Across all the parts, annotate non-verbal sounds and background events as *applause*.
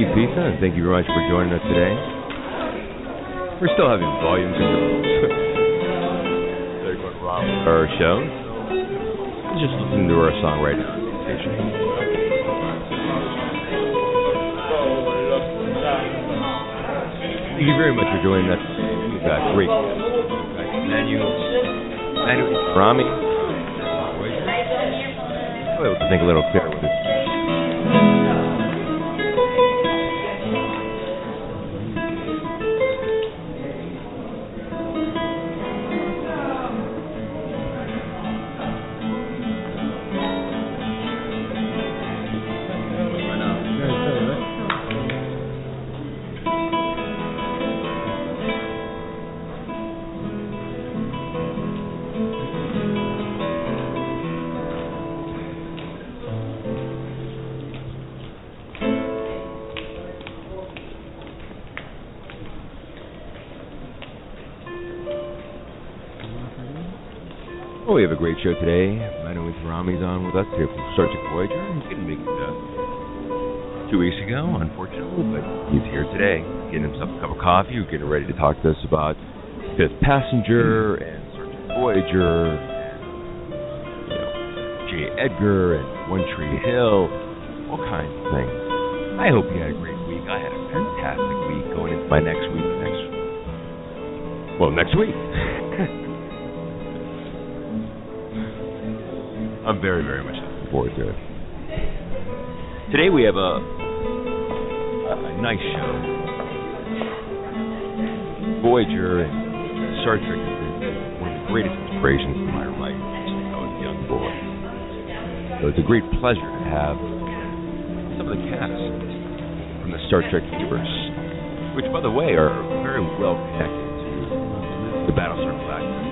Steve Pisa, and thank you very much for Show today. Manu Rami's on with us here from Star Trek Voyager. He couldn't make it uh, two weeks ago, unfortunately, but he's here today, getting himself a cup of coffee, getting ready to talk to us about Fifth Passenger and Star Trek Voyager, and you know, J. Edgar and One Tree Hill, all kinds of things. I hope you had a great week. I had a fantastic week going into my next week. Next, well, next week. *laughs* I'm very, very much looking forward to it. Today we have a a, a nice show. Voyager and Star Trek have been one of the greatest inspirations in my life since I was a young boy. So it's a great pleasure to have some of the cast from the Star Trek universe, which, by the way, are very well connected to the Battlestar Galactica.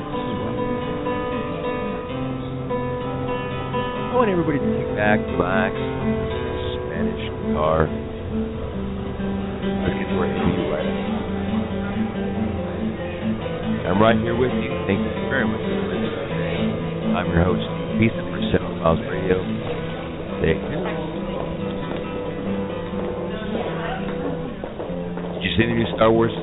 Want everybody to kick back, relax, Spanish guitar. To our interview right now. I'm right here with you. Thank you very much for listening today. I'm your host, Pisa for Cinephiles Radio. Stay. Did you see the new Star Wars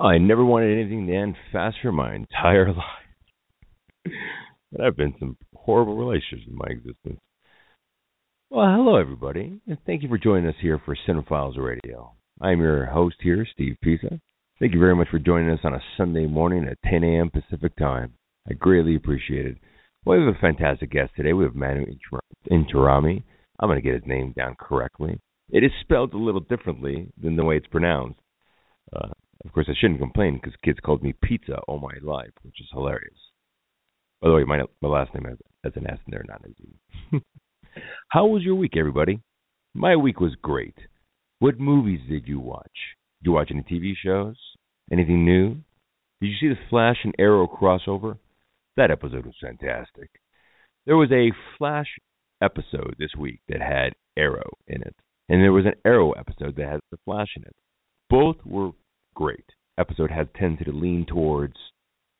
I never wanted anything to end faster my entire *laughs* life. but I've been some horrible relationships in my existence. Well, hello everybody, and thank you for joining us here for Cinephiles Radio. I'm your host here, Steve Pisa. Thank you very much for joining us on a Sunday morning at 10 a.m. Pacific Time. I greatly appreciate it. Well, we have a fantastic guest today. We have Manu Intiraymi. I'm going to get his name down correctly. It is spelled a little differently than the way it's pronounced. Uh, of course, I shouldn't complain because kids called me Pizza all my life, which is hilarious. By the way, my my last name has, has an S in there, not an Z. *laughs* How was your week, everybody? My week was great. What movies did you watch? Did you watch any TV shows? Anything new? Did you see the Flash and Arrow crossover? That episode was fantastic. There was a Flash episode this week that had Arrow in it, and there was an Arrow episode that had the Flash in it. Both were great. Episode has tended to lean towards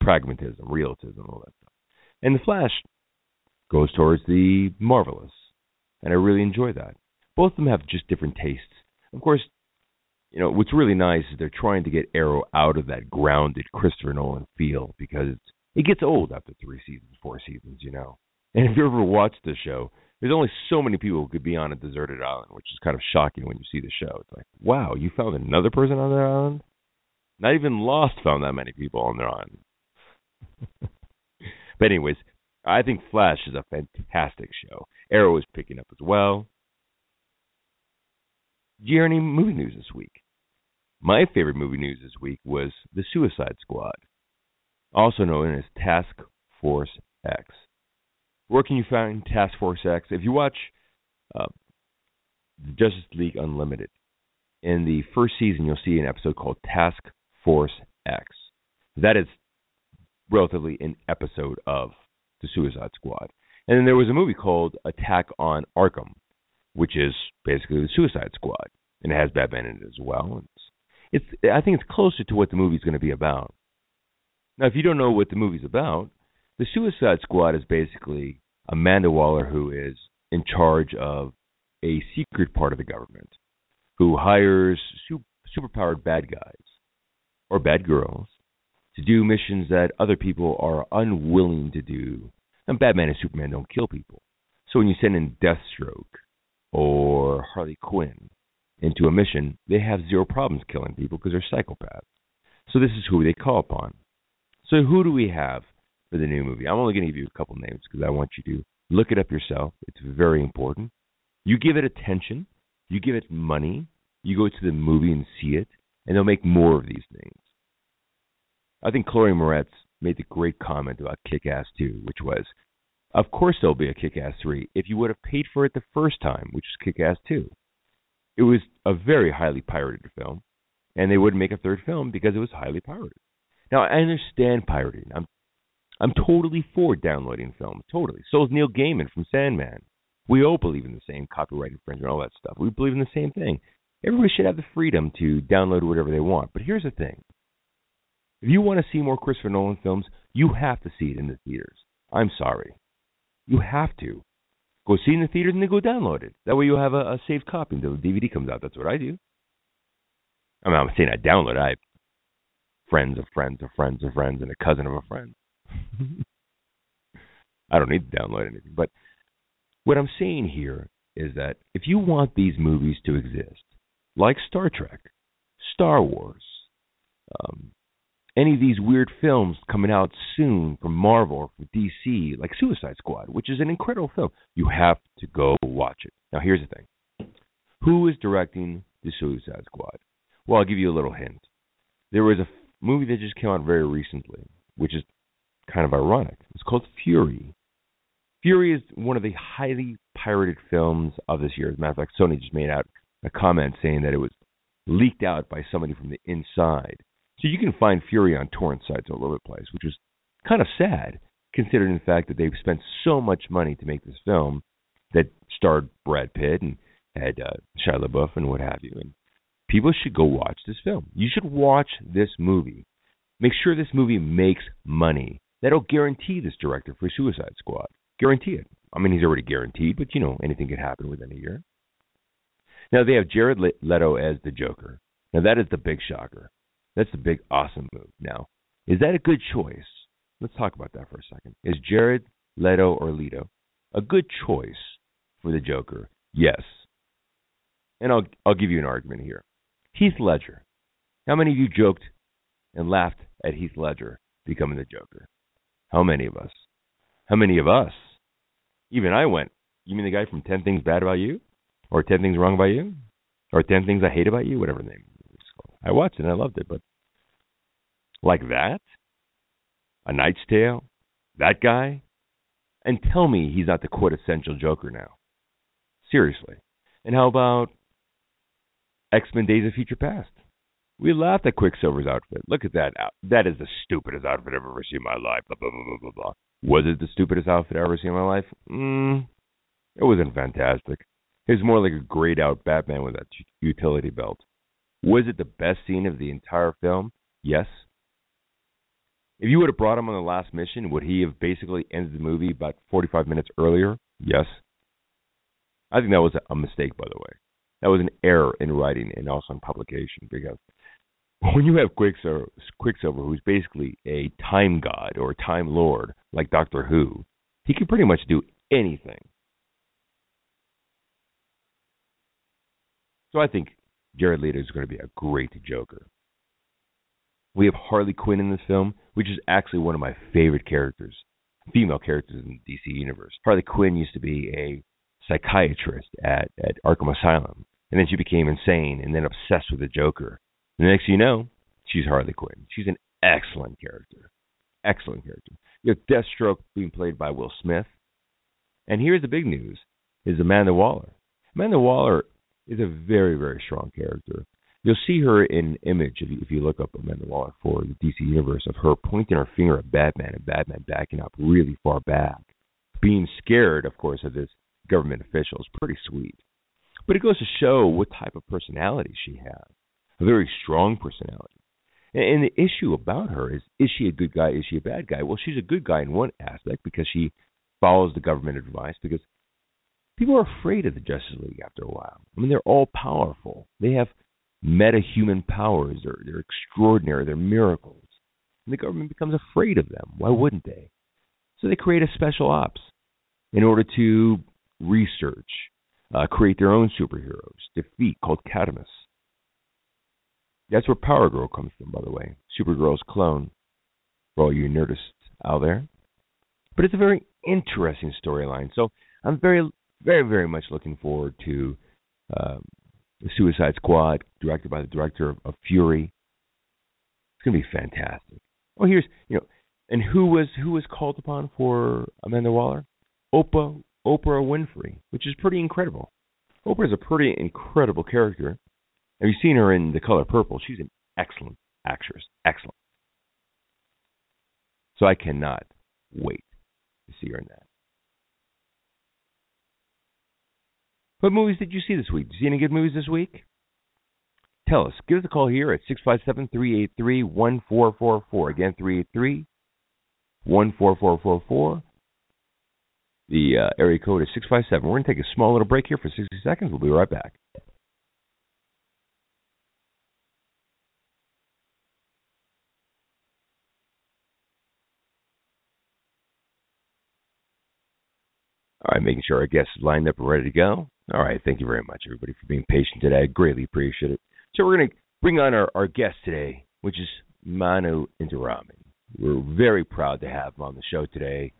pragmatism, realism, all that stuff. And the Flash goes towards the marvelous, and I really enjoy that. Both of them have just different tastes. Of course, you know what's really nice is they're trying to get Arrow out of that grounded Christopher Nolan feel because it gets old after three seasons, four seasons, you know. And if you ever watched the show, there's only so many people who could be on a deserted island, which is kind of shocking when you see the show. It's like, wow, you found another person on that island? Not even Lost found that many people on their island. *laughs* but anyways, I think Flash is a fantastic show. Arrow is picking up as well. Did you hear any movie news this week? My favorite movie news this week was The Suicide Squad, also known as Task Force X. Where can you find Task Force X? If you watch uh, Justice League Unlimited, in the first season, you'll see an episode called Task Force X. That is relatively an episode of the Suicide Squad. And then there was a movie called Attack on Arkham, which is basically the Suicide Squad, and it has Batman in it as well. It's, it's I think it's closer to what the movie's going to be about. Now, if you don't know what the movie's about, the Suicide Squad is basically Amanda Waller, who is in charge of a secret part of the government, who hires super, superpowered bad guys or bad girls to do missions that other people are unwilling to do. And Batman and Superman don't kill people. So when you send in Deathstroke or Harley Quinn into a mission, they have zero problems killing people because they're psychopaths. So this is who they call upon. So who do we have for the new movie? I'm only going to give you a couple names because I want you to look it up yourself. It's very important. You give it attention, you give it money, you go to the movie and see it, and they'll make more of these things. I think Chloe Moretz made the great comment about Kick Ass 2, which was, of course there'll be a Kick Ass 3 if you would have paid for it the first time, which is Kick Ass 2. It was a very highly pirated film, and they wouldn't make a third film because it was highly pirated. Now I understand pirating. I'm I'm totally for downloading films, totally. So is Neil Gaiman from Sandman. We all believe in the same copyright infringement, all that stuff. We believe in the same thing. Everybody should have the freedom to download whatever they want. But here's the thing if you want to see more Christopher Nolan films, you have to see it in the theaters. I'm sorry. You have to. Go see it in the theaters and then go download it. That way you'll have a, a saved copy until the DVD comes out. That's what I do. I mean, I'm saying I download it. I have friends of friends of friends of friends and a cousin of a friend. *laughs* I don't need to download anything. But what I'm saying here is that if you want these movies to exist, like Star Trek, Star Wars, um, any of these weird films coming out soon from Marvel or from DC, like Suicide Squad, which is an incredible film. You have to go watch it. Now, here's the thing who is directing the Suicide Squad? Well, I'll give you a little hint. There was a movie that just came out very recently, which is kind of ironic. It's called Fury. Fury is one of the highly pirated films of this year. As a matter of fact, Sony just made out a comment saying that it was leaked out by somebody from the inside. So you can find Fury on torrent sites all over the place, which is kind of sad, considering the fact that they've spent so much money to make this film that starred Brad Pitt and had uh, Shia LaBeouf and what have you. And people should go watch this film. You should watch this movie. Make sure this movie makes money. That'll guarantee this director for Suicide Squad. Guarantee it. I mean, he's already guaranteed, but you know, anything could happen within a year. Now they have Jared Leto as the Joker. Now that is the big shocker. That's the big awesome move. Now, is that a good choice? Let's talk about that for a second. Is Jared Leto or Leto a good choice for the Joker? Yes. And I'll I'll give you an argument here. Heath Ledger. How many of you joked and laughed at Heath Ledger becoming the Joker? How many of us? How many of us? Even I went, you mean the guy from 10 Things Bad About You? Or 10 Things Wrong About You? Or 10 Things I Hate About You? Whatever the name I watched it and I loved it, but like that? A Knight's Tale? That guy? And tell me he's not the quintessential Joker now. Seriously. And how about X Men Days of Future Past? We laughed at Quicksilver's outfit. Look at that. That is the stupidest outfit I've ever seen in my life. Blah, blah, blah, blah, blah. Was it the stupidest outfit I've ever seen in my life? Mm, it wasn't fantastic. It was more like a grayed out Batman with a utility belt. Was it the best scene of the entire film? Yes. If you would have brought him on the last mission, would he have basically ended the movie about 45 minutes earlier? Yes. I think that was a mistake, by the way. That was an error in writing and also in publication because when you have Quicksilver, Quicksilver, who's basically a time god or time lord, like Doctor Who, he can pretty much do anything. So I think Jared Leto is going to be a great Joker. We have Harley Quinn in this film, which is actually one of my favorite characters, female characters in the DC universe. Harley Quinn used to be a psychiatrist at, at Arkham Asylum, and then she became insane and then obsessed with the Joker. And the next thing you know, she's Harley Quinn. She's an excellent character. Excellent character. You have Deathstroke being played by Will Smith. And here's the big news is Amanda Waller. Amanda Waller is a very, very strong character. You'll see her in image if you, if you look up Amanda Waller for the DC universe of her pointing her finger at Batman and Batman backing up really far back, being scared, of course, of this government official is pretty sweet. But it goes to show what type of personality she has, a very strong personality. And, and the issue about her is: is she a good guy? Is she a bad guy? Well, she's a good guy in one aspect because she follows the government advice because people are afraid of the Justice League after a while. I mean, they're all powerful. They have meta-human powers. They're they're extraordinary. They're miracles. And the government becomes afraid of them. Why wouldn't they? So they create a special ops in order to research, uh, create their own superheroes, defeat called Cadmus. That's where Power Girl comes from, by the way. Supergirl's clone, for all you nerdists out there. But it's a very interesting storyline. So I'm very very, very much looking forward to uh, the Suicide Squad, directed by the director of, of Fury. It's going to be fantastic. Oh, here's you know, and who was who was called upon for Amanda Waller? Oprah Oprah Winfrey, which is pretty incredible. Oprah is a pretty incredible character. Have you seen her in The Color Purple? She's an excellent actress, excellent. So I cannot wait to see her in that. What movies did you see this week? Did you see any good movies this week? Tell us. Give us a call here at 657 383 1444. Again, 383 14444. The uh, area code is 657. We're going to take a small little break here for 60 seconds. We'll be right back. All right, making sure our guests is lined up and ready to go. All right, thank you very much, everybody, for being patient today. I greatly appreciate it. So we're going to bring on our, our guest today, which is Manu Intiraymi. We're very proud to have him on the show today.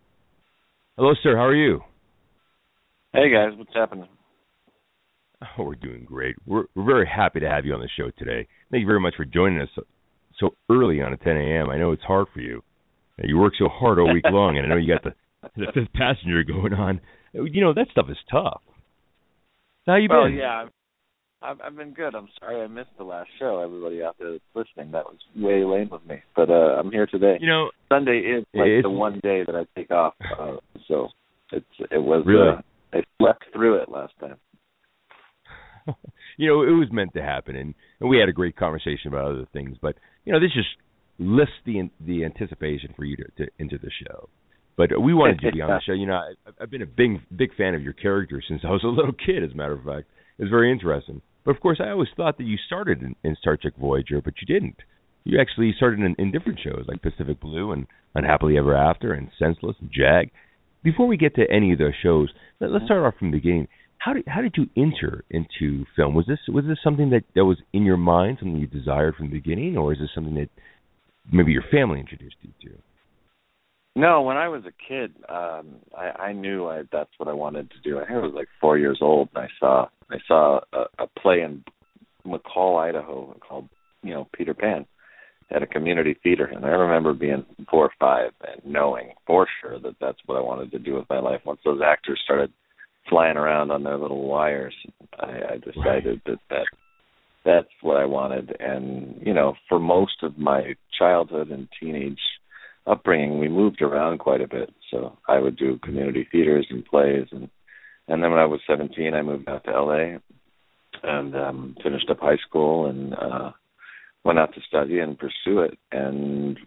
Hello, sir. How are you? Hey, guys. What's happening? Oh, we're doing great. We're, we're very happy to have you on the show today. Thank you very much for joining us so, so early on at 10 a.m. I know it's hard for you. You work so hard all week *laughs* long, and I know you got the the fifth passenger going on. You know that stuff is tough. How you well, been? yeah, I've I've been good. I'm sorry I missed the last show. Everybody out there that's listening, that was way lame of me. But uh I'm here today. You know, Sunday is like the one day that I take off. Uh, so it's it was really. Uh, I slept through it last time. *laughs* you know, it was meant to happen, and, and we had a great conversation about other things. But you know, this just lifts the the anticipation for you to, to enter the show. But we wanted you to be on the *laughs* show. You know, I, I've been a big big fan of your character since I was a little kid. As a matter of fact, it's very interesting. But of course, I always thought that you started in, in Star Trek Voyager, but you didn't. you actually started in, in different shows like Pacific Blue and Unhappily Ever After and Senseless and Jag. Before we get to any of those shows, let, us start off from the beginning. How did how did you enter into film? Was this was this something that, that was in your mind, something you desired from the beginning, or is this something that maybe your family introduced you to? No, when I was a kid, um, I, I knew I, that's what I wanted to do. I think I was like four years old, and I saw I saw a, a play in McCall, Idaho, called you know Peter Pan at a community theater, and I remember being four or five and knowing for sure that that's what I wanted to do with my life. Once those actors started flying around on their little wires, I, I decided that that that's what I wanted. And you know, for most of my childhood and teenage upbringing, we moved around quite a bit. So I would do community theaters and plays, and and then when I was 17, I moved out to LA and um finished up high school and uh went out to study and pursue it and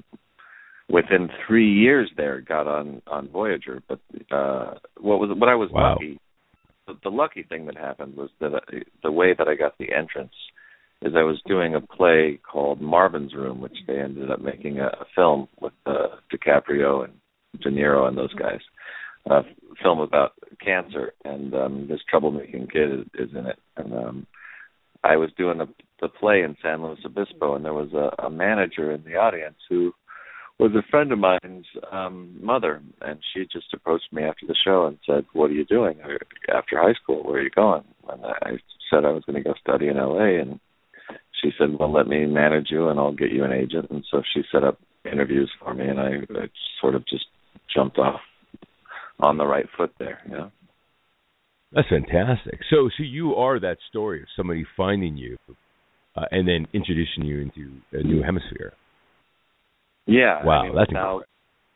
within three years there got on on Voyager. But uh what was what I was wow. lucky the, the lucky thing that happened was that I, the way that I got the entrance is I was doing a play called Marvin's Room, which they ended up making a, a film with uh, DiCaprio and De Niro and those guys. A film about cancer, and um, this troublemaking kid is, is in it. And um, I was doing the, the play in San Luis Obispo, and there was a, a manager in the audience who was a friend of mine's um mother and she just approached me after the show and said what are you doing after high school where are you going and i said i was going to go study in la and she said, "Well, let me manage you, and I'll get you an agent." And so she set up interviews for me, and I, I sort of just jumped off on the right foot there. You know. That's fantastic. So, so you are that story of somebody finding you, uh, and then introducing you into a new hemisphere. Yeah. Wow, I mean, that's now.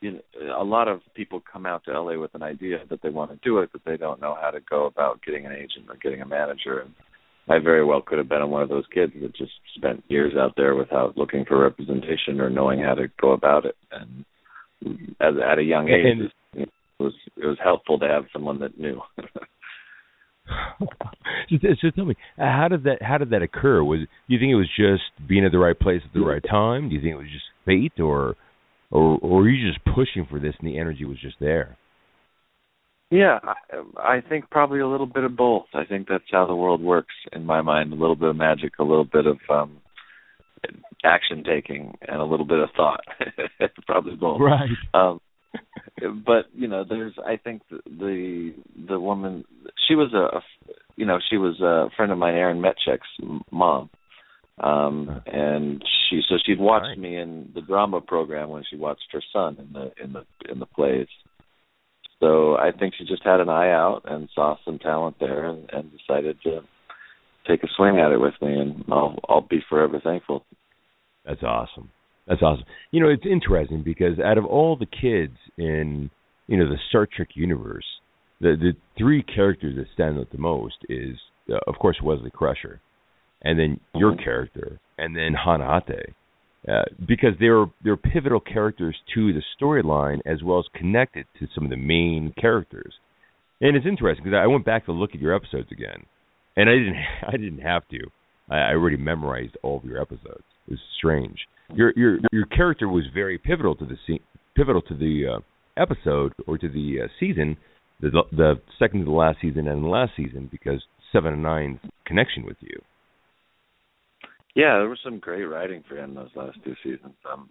You know, a lot of people come out to LA with an idea that they want to do it, but they don't know how to go about getting an agent or getting a manager. And I very well could have been one of those kids that just spent years out there without looking for representation or knowing how to go about it. And as, at a young age, and, it was it was helpful to have someone that knew. *laughs* so, so tell me, how did that how did that occur? Was do you think it was just being at the right place at the right time? Do you think it was just fate, or or, or were you just pushing for this and the energy was just there? Yeah, I, I think probably a little bit of both. I think that's how the world works in my mind. A little bit of magic, a little bit of um action taking, and a little bit of thought. *laughs* probably both. Right. Um, but you know, there's. I think the the, woman. She was a, a, you know, she was a friend of mine, Aaron Metchek's mom. Um and she so she'd watched right. me in the drama program when she watched her son in the in the in the plays so I think she just had an eye out and saw some talent there and, and decided to take a swing at it with me, and I'll I'll be forever thankful. That's awesome. That's awesome. You know, it's interesting because out of all the kids in you know the Star Trek universe, the the three characters that stand out the most is uh, of course Wesley Crusher, and then your mm-hmm. character, and then Hanate. Uh, because they're they're pivotal characters to the storyline as well as connected to some of the main characters. And it's interesting because I went back to look at your episodes again, and I didn't *laughs* I didn't have to. I, I already memorized all of your episodes. It was strange. Your your your character was very pivotal to the scene, pivotal to the uh, episode or to the uh, season, the the second to the last season and the last season because Seven of Nine's connection with you. Yeah, there was some great writing for him those last two seasons. Um,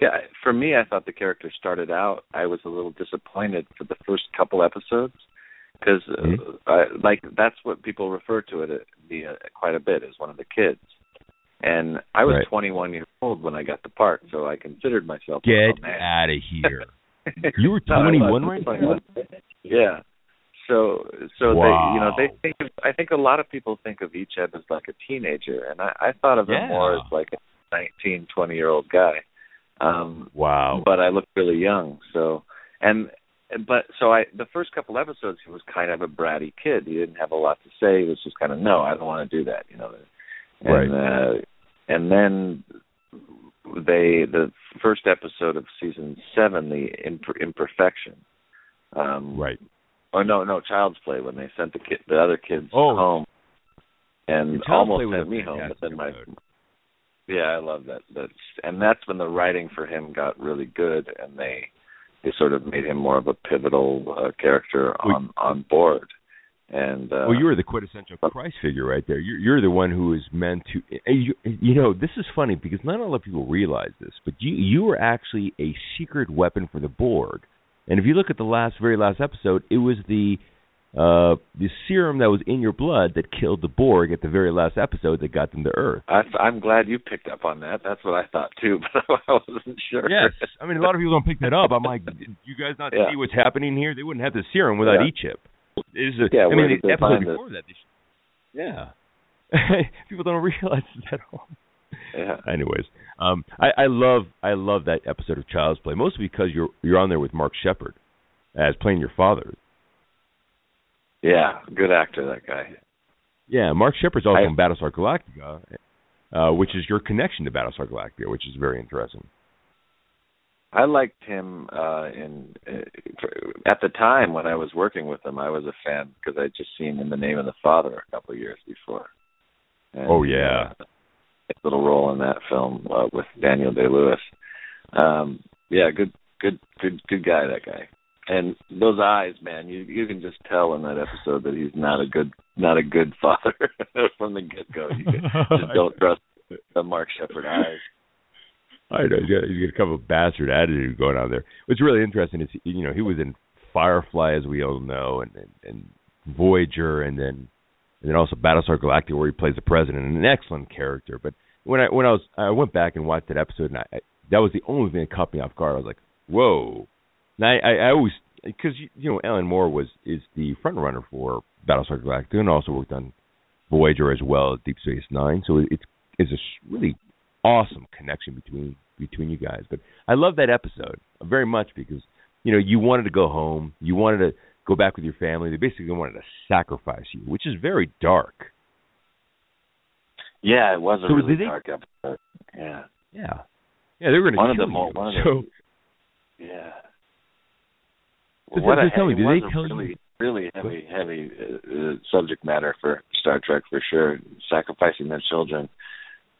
yeah, for me, I thought the character started out. I was a little disappointed for the first couple episodes because, uh, mm-hmm. I, like, that's what people refer to it uh, quite a bit as one of the kids. And I was right. 21 years old when I got the part, so I considered myself. Get oh, out of here! *laughs* you were 21 right now. Yeah. So so wow. they you know they think of, I think a lot of people think of Icheb as like a teenager and I, I thought of him more as like a nineteen, twenty year old guy. Um wow. But I looked really young. So and but so I the first couple episodes he was kind of a bratty kid. He didn't have a lot to say. He was just kind of no, I don't want to do that, you know. And right. uh and then they the first episode of season 7 the imper- imperfection um right Oh no, no, Child's Play when they sent the kid, the other kids oh. home, and almost sent me home. But then my yeah, I love that. That's and that's when the writing for him got really good, and they they sort of made him more of a pivotal uh, character on on board. And uh, well, you're the quintessential Christ figure right there. You're you're the one who is meant to. You, you know, this is funny because not a lot of people realize this, but you you were actually a secret weapon for the Borg. And if you look at the last, very last episode, it was the uh, the serum that was in your blood that killed the Borg at the very last episode that got them to Earth. I, I'm glad you picked up on that. That's what I thought too, *laughs* but I wasn't sure. Yes, I mean a lot of people don't pick that up. I'm like, *laughs* you guys not yeah. see what's happening here? They wouldn't have the serum without yeah. Icheb. Is a, yeah, I mean the episode it? before that. They, yeah, *laughs* people don't realize that at all. Yeah. Anyways, um, I, I love I love that episode of Child's Play mostly because you're you're on there with Mark Sheppard as playing your father. Yeah, good actor that guy. Yeah, Mark Sheppard's also I, in Battlestar Galactica, uh, which is your connection to Battlestar Galactica, which is very interesting. I liked him uh in uh, at the time when I was working with him. I was a fan because I'd just seen In the Name of the Father a couple of years before. And, oh yeah, uh, little role in that film uh, with Daniel Day Lewis. Um, yeah, good, good, good, good guy. That guy. And those eyes, man, you you can just tell in that episode that he's not a good not a good *laughs* father *laughs* from the get go. You just don't *laughs* trust the Mark Sheppard eyes. I know he's got, he's got a couple of bastard attitude going on there. What's really interesting is you know he was in Firefly as we all know, and and, and Voyager, and then and then also Battlestar Galactica where he plays the president, an excellent character. But when I when I was I went back and watched that episode, and I, I that was the only thing that caught me off guard. I was like, whoa. And I I, I always because you, know Alan Moore was is the front runner for Battlestar Galactica and also worked on Voyager as well Deep Space Nine. So it's it's a really awesome connection between between you guys. But I love that episode very much because you know you wanted to go home, you wanted to go back with your family. They basically wanted to sacrifice you, which is very dark. Yeah, it was a so really they, dark episode. Yeah. Yeah. Yeah, they were going to kill of them, you. One of so, them, yeah. So what a, tell me, was they tell really, you? really heavy, heavy uh, uh, subject matter for Star Trek for sure. Sacrificing their children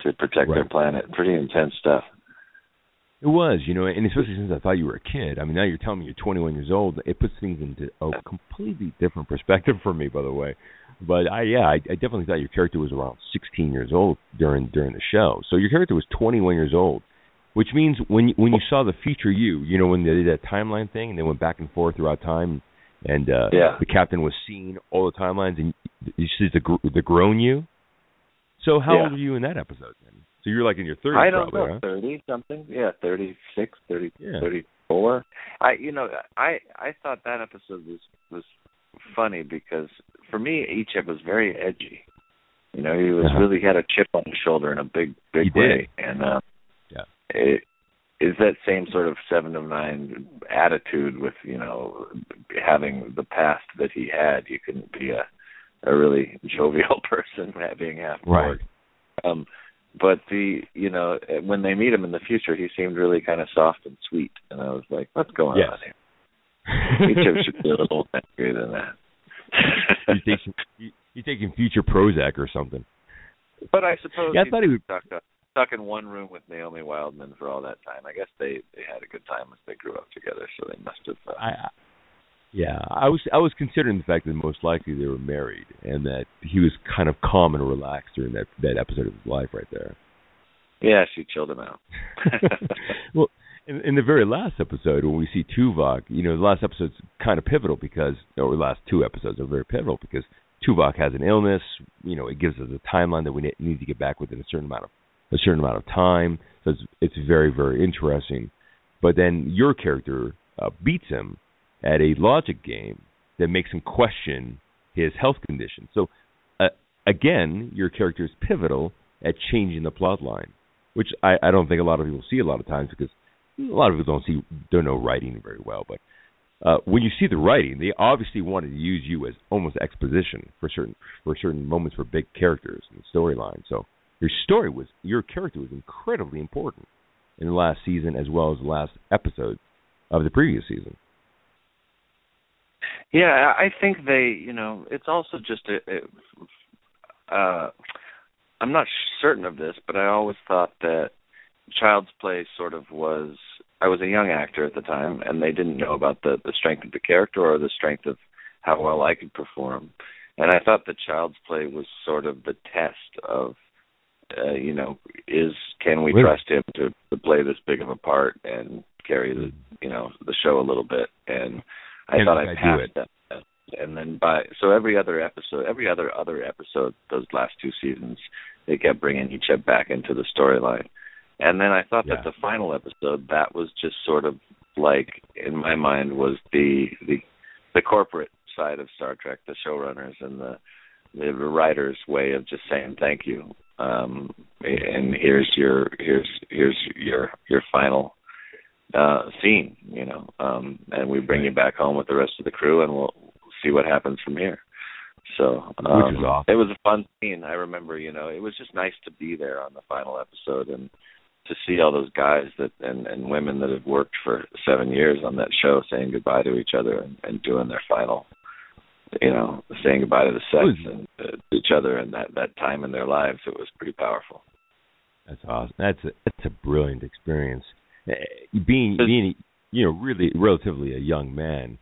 to protect Right. their planet. Pretty intense stuff. It was, you know, and especially since I thought you were a kid. I mean, now you're telling me you're 21 years old. It puts things into a completely different perspective for me, by the way. But I, yeah, I, I definitely thought your character was around 16 years old during during the show. So your character was 21 years old, which means when you, when you saw the future you, you know, when they did that timeline thing and they went back and forth throughout time, and uh, Yeah. the captain was seeing all the timelines, and you see the the grown you. So how Yeah. old were you in that episode then? So you're like in your 30s, I don't probably, know, huh? thirty something. Yeah, thirty six, thirty, Yeah. thirty four. I, you know, I I thought that episode was was funny because for me, Icheb was very edgy. You know, he was Uh-huh. really had a chip on his shoulder in a big big He did. way, and uh, Yeah. it is that same sort of seven of nine attitude with you know having the past that he had. You couldn't be a a really *laughs* jovial person *laughs* being half Right. Um, but the you know when they meet him in the future, he seemed really kind of soft and sweet, and I was like, what's going Yes. on here? Icheb should be a little *laughs* angrier than that. you he, he's taking future Prozac or something. but I suppose Yeah, I thought he was stuck, uh, stuck in one room with Naomi Wildman for all that time. I guess they they had a good time as they grew up together, so they must have. Uh, I, I yeah, I was I was considering the fact that most likely they were married and that he was kind of calm and relaxed during that that episode of his life right there. yeah, she chilled him out. *laughs* *laughs* well, in, in the very last episode when we see Tuvok, you know, the last episode's kind of pivotal because, or the last two episodes are very pivotal because Tuvok has an illness. You know, it gives us a timeline that we need to get back within a certain amount of a certain amount of time. So it's it's very very interesting. But then your character uh, beats him at a logic game that makes him question his health condition. So uh, again, your character is pivotal at changing the plot line, which I, I don't think a lot of people see a lot of times because a lot of people don't see don't know writing very well. But uh, when you see the writing, they obviously wanted to use you as almost exposition for certain for certain moments for big characters and storyline. So your story was your character was incredibly important in the last season as well as the last episode of the previous season. Yeah, I think they, you know, it's also just a, a uh I'm not certain of this, but I always thought that Child's Play sort of was. I was a young actor at the time, and they didn't know about the the strength of the character or the strength of how well I could perform. And I thought that Child's Play was sort of the test of, uh, you know, is can we Really? trust him to, to play this big of a part and carry the, you know, the show a little bit? And I Can thought I do passed it? And then by so every other episode, every other other episode, those last two seasons, they kept bringing each other back into the storyline. And then I thought Yeah. that the final episode, that was just sort of like in my mind was the the the corporate side of Star Trek, the showrunners and the the writers' way of just saying thank you. Um, and here's your here's here's your your final uh, scene, you know. Um, and we bring you back home with the rest of the crew, and we'll see what happens from here. So um, Which is awesome. it was a fun scene. I remember, you know, it was just nice to be there on the final episode and to see all those guys that and and women that have worked for seven years on that show saying goodbye to each other and, and doing their final you know saying goodbye to the sex and uh, to each other and that that time in their lives it was pretty powerful That's awesome. That's a, that's a brilliant experience. Uh, Being being you know really relatively a young man,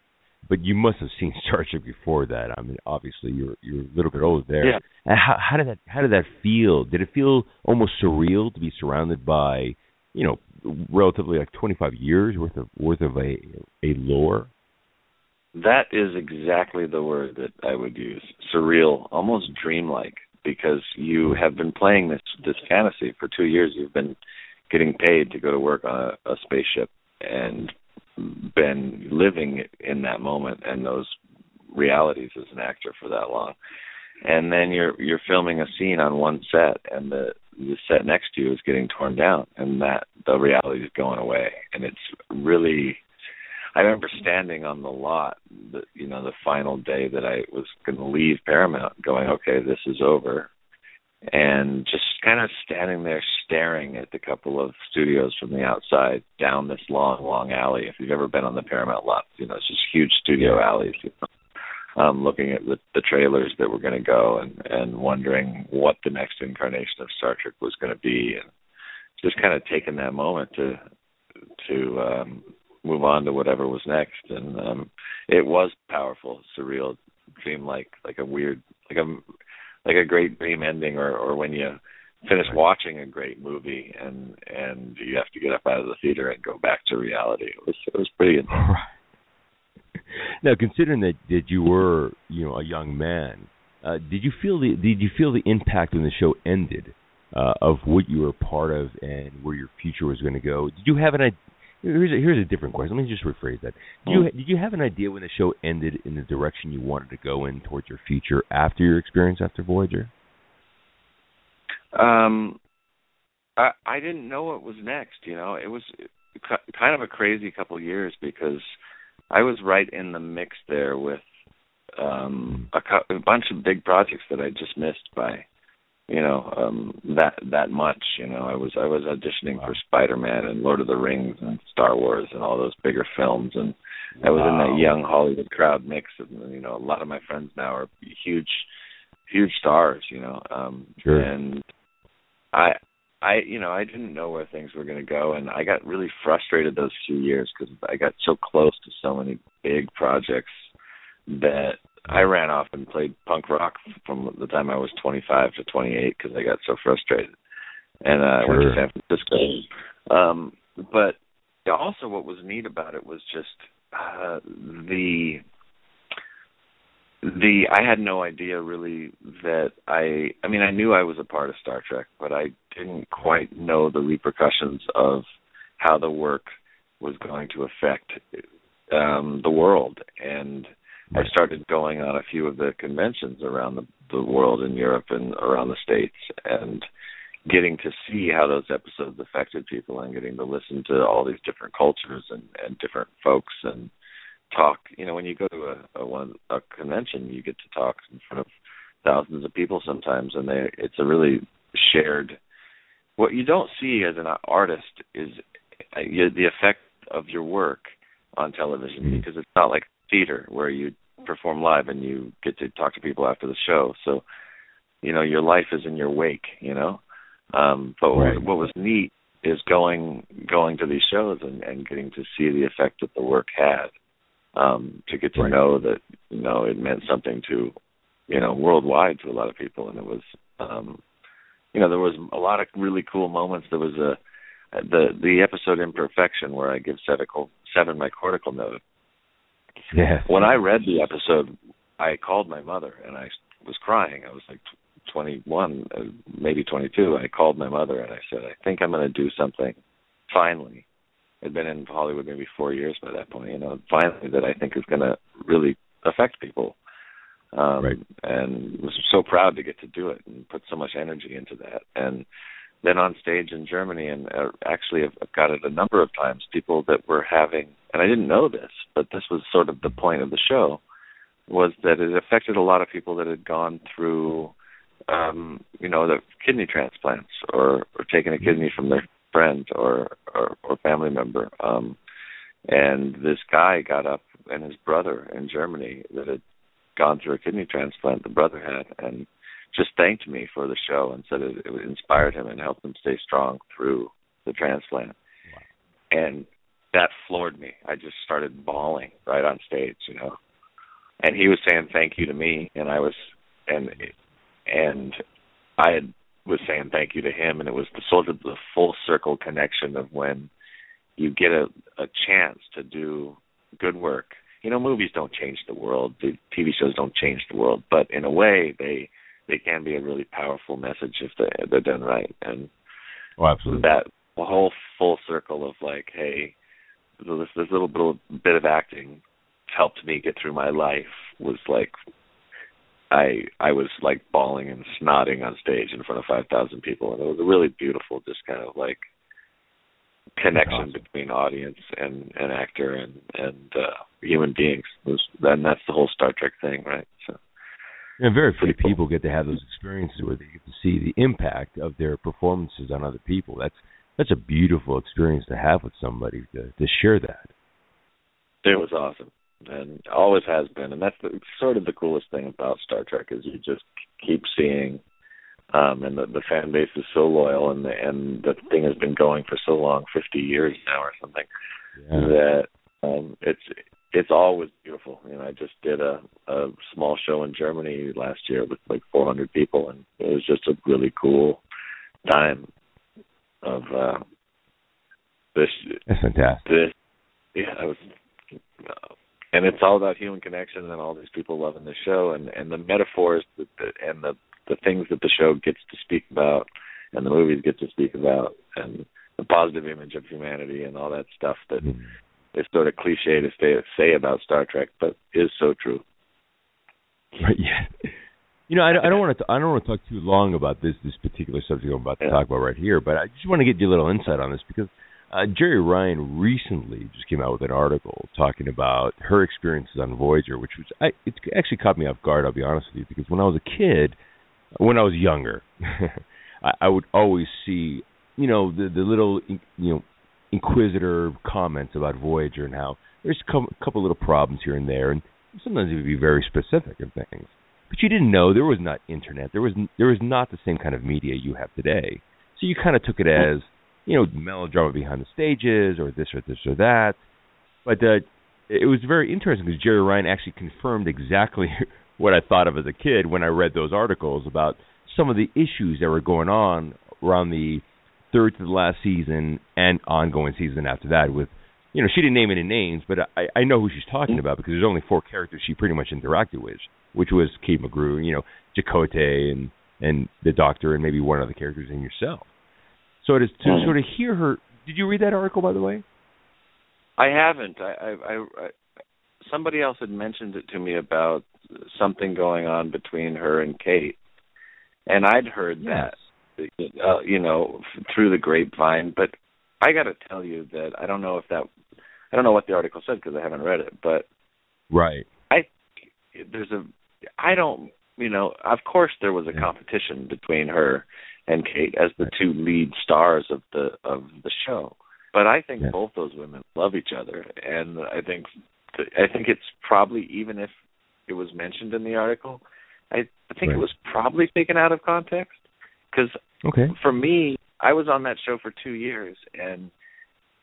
but you must have seen *laughs* Star Trek before that. I mean, obviously you're you're a little bit older there. Yeah. And how how did that how did that feel? Did it feel almost surreal to be surrounded by you know relatively like 25 years worth of worth of a a lore? that is exactly the word that i would use surreal almost dreamlike because you have been playing this this fantasy for two years you've been getting paid to go to work on a, a spaceship and been living in that moment and those realities as an actor for that long. And then you're you're filming a scene on one set and the the set next to you is getting torn down and that the reality is going away. And it's really I remember standing on the lot the you know the final day that I was going to leave Paramount going okay this is over and just kind of standing there staring at the couple of studios from the outside down this long long alley. If you've ever been on the Paramount lot you know it's just huge studio alleys you know. Um, looking at the, the trailers that were going to go and, and wondering what the next incarnation of Star Trek was going to be, and just kind of taking that moment to to um, move on to whatever was next. And um, it was powerful, surreal, dreamlike, like a weird, like a like a great dream ending, or or when you finish watching a great movie and and you have to get up out of the theater and go back to reality. It was it was pretty *laughs* intense. Right. Now, considering that that you were, you know, a young man, uh, did you feel the did you feel the impact when the show ended uh, of what you were part of and where your future was going to go? Did you have an idea? Here's a, here's a different question. Let me just rephrase that. Did you did you have an idea when the show ended in the direction you wanted to go in towards your future after your experience after Voyager? Um, I I didn't know what was next. You know, it was kind of a crazy couple years because I was right in the mix there with um a, cou- a bunch of big projects that I just missed by you know um that that much you know. I was i was auditioning for spider-man and lord of the rings and star wars and all those bigger films and i was in that young hollywood crowd mix and you know a lot of my friends now are huge huge stars you know. Um Sure. and i i you know i didn't know where things were going to go and i got really frustrated those few years because i got so close to so many big projects that I ran off and played punk rock from the time I was 25 to 28 because I got so frustrated, and uh, I went to San Francisco. Um, but also, what was neat about it was just uh, the the I had no idea really that I I mean I knew I was a part of Star Trek, but I didn't quite know the repercussions of how the work was going to affect um the world. And I started going on a few of the conventions around the, the world in Europe and around the states, and getting to see how those episodes affected people, and getting to listen to all these different cultures and, and different folks, and talk. You know, when you go to a, a one a convention, you get to talk in front of thousands of people sometimes, and they it's a really shared. What you don't see as an artist is uh, the effect of your work on television because it's not like theater where you perform live and you get to talk to people after the show. So you know your life is in your wake you know um but Right. what, what was neat is going going to these shows and, and getting to see the effect that the work had um to get to Right. know that you know it meant something to you know worldwide to a lot of people and it was um you know there was a lot of really cool moments there was a the the episode imperfection where i give seven seven my cortical node Yes. when I read the episode, I called my mother and I was crying. I was like tw 21, uh, maybe 22. I called my mother and I said, I think I'm going to do something finally. I'd been in Hollywood maybe four years by that point, you know, finally that I think is going to really affect people. Um, Right. And was so proud to get to do it and put so much energy into that. And then on stage in Germany, and uh, actually I've, I've got it a number of times, people that were having, and I didn't know this, but this was sort of the point of the show, was that it affected a lot of people that had gone through, um, you know, the kidney transplants or or taken a kidney from their friend or or, or family member. Um, and this guy got up, and his brother in Germany that had gone through a kidney transplant, the brother had, and just thanked me for the show and said it, it inspired him and helped him stay strong through the transplant. And that floored me. I just started bawling right on stage, you know. And he was saying thank you to me, and I was, and and I had, was saying thank you to him, and it was the sort of the full circle connection of when you get a a chance to do good work. You know, movies don't change the world. The TV shows don't change the world, but in a way, they they can be a really powerful message if they they're done right. And Oh, absolutely. that the whole full circle of like, hey, this this little bit, bit of acting helped me get through my life was like I I was like bawling and snotting on stage in front of five thousand people and it was a really beautiful just kind of like connection awesome. between audience and, and actor and and uh human beings. It was, and that's the whole Star Trek thing, right? So And very few cool. people get to have those experiences where they get to see the impact of their performances on other people. That's that's a beautiful experience to have with somebody to to share that. It was awesome, and always has been. And that's the, sort of the coolest thing about Star Trek is you just keep seeing, um, and the, the fan base is so loyal, and the, and the thing has been going for so long, fifty years now or something, Yeah. that um, it's it's always beautiful. You know, I just did a a small show in Germany last year with like 400 people, and it was just a really cool time of uh, this That's fantastic. this yeah i was uh, and it's all about human connection and all these people loving the show and and the metaphors that the, and the the things that the show gets to speak about and the movies get to speak about and the positive image of humanity and all that stuff that Mhm. is sort of cliche to say say about Star Trek but is so true. Right, yeah. You know, I, don't- I don't want to. I don't want to talk too long about this this particular subject I'm about to Yeah. talk about right here, but I just want to get you a little insight on this because uh, Jeri Ryan recently just came out with an article talking about her experiences on Voyager, which was I, it actually caught me off guard. I'll be honest with you, because when I was a kid, when I was younger, *laughs* I, I would always see, you know, the the little, you know, inquisitor comments about Voyager and how there's a couple, couple little problems here and there, and sometimes it would be very specific and things. But you didn't know there was not internet. There was there was not the same kind of media you have today. So you kind of took it as, you know, melodrama behind the stages or this or this or that. But uh, it was very interesting because Jeri Ryan actually confirmed exactly *laughs* what I thought of as a kid when I read those articles about some of the issues that were going on around the third to the last season and ongoing season after that with you know, she didn't name any names, but I, I know who she's talking about because there's only four characters she pretty much interacted with, which was Kate Mulgrew, you know, Chakotay and and the Doctor and maybe one other characters and yourself. So it is to Mhm. sort of hear her. Did you read that article, by the way? I haven't. I, I, I, I somebody else had mentioned it to me about something going on between her and Kate, and I'd heard that, uh, you know, through the grapevine. But I got to tell you that I don't know if that, I don't know what the article said because I haven't read it. But Right. I there's a, I don't, you know, of course there was a competition between her and Kate as the two lead stars of the of the show. But I think Yeah. both those women love each other, and I think I think it's probably even if it was mentioned in the article, I, I think Right. it was probably taken out of context because Okay. for me, I was on that show for two years, and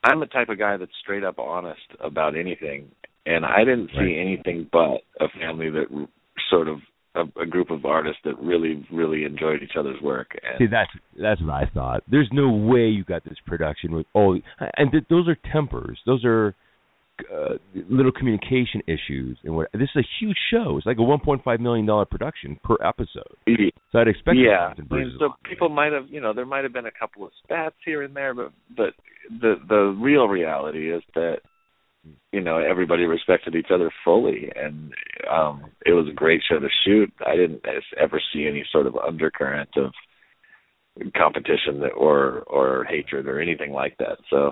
I'm the type of guy that's straight up honest about anything, and I didn't see Right. anything but a family that sort of a, a group of artists that really, really enjoyed each other's work. And See, that's that's what I thought. There's no way you got this production with oh, and th- those are tempers. Those are uh, little communication issues, and what. This is a huge show. It's like a 1.5 million dollar production per episode. So I'd expect yeah, and I mean, bruises so people might have, you know, there might have been a couple of spats here and there, but but the the real reality is that you know everybody respected each other fully, and um it was a great show to shoot. I didn't ever see any sort of undercurrent of competition that, or or hatred or anything like that. So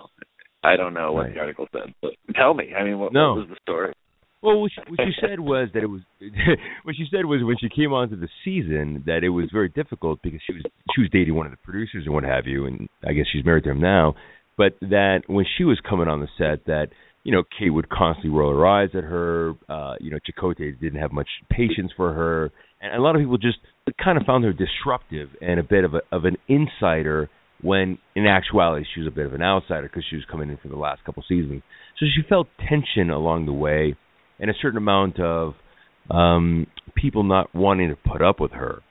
I don't know what Right. the article said, but tell me. I mean, what, No. what was the story? Well, what she, what she said was that it was *laughs* what she said was when she came onto the season that it was very difficult because she was she was dating one of the producers and what have you, and I guess she's married to him now. But that when she was coming on the set, that you know Kate would constantly roll her eyes at her. Uh, you know, Chakotay didn't have much patience for her, and a lot of people just kind of found her disruptive and a bit of a of an insider. When in actuality she was a bit of an outsider because she was coming in for the last couple seasons. So she felt tension along the way and a certain amount of um people not wanting to put up with her.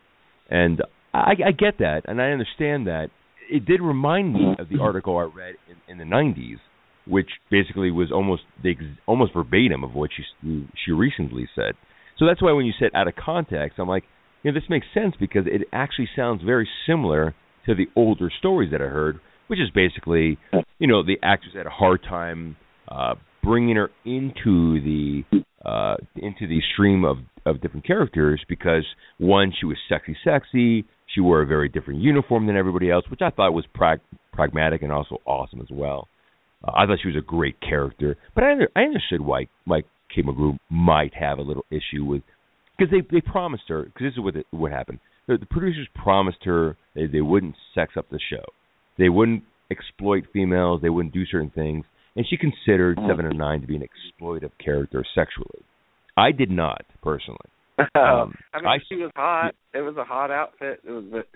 And I, I get that, and I understand that. It did remind me of the article I read in, in the '90s, which basically was almost the ex- almost verbatim of what she she recently said. So that's why when you said out of context, I'm like, you know, this makes sense because it actually sounds very similar to the older stories that I heard, which is basically, you know, the actress had a hard time uh, bringing her into the uh, into the stream of of different characters because one, she was sexy, sexy. She wore a very different uniform than everybody else, which I thought was prag- pragmatic and also awesome as well. Uh, I thought she was a great character, but I under, I understood why Mike K. Mulgrew might have a little issue with because they they promised her because this is what it, what happened. The, the producers promised her they they wouldn't sex up the show, they wouldn't exploit females, they wouldn't do certain things, and she considered Seven of Nine to be an exploitive character sexually. I did not personally. *laughs* Um, I mean, I- she was hot. It was a hot outfit. It was, but,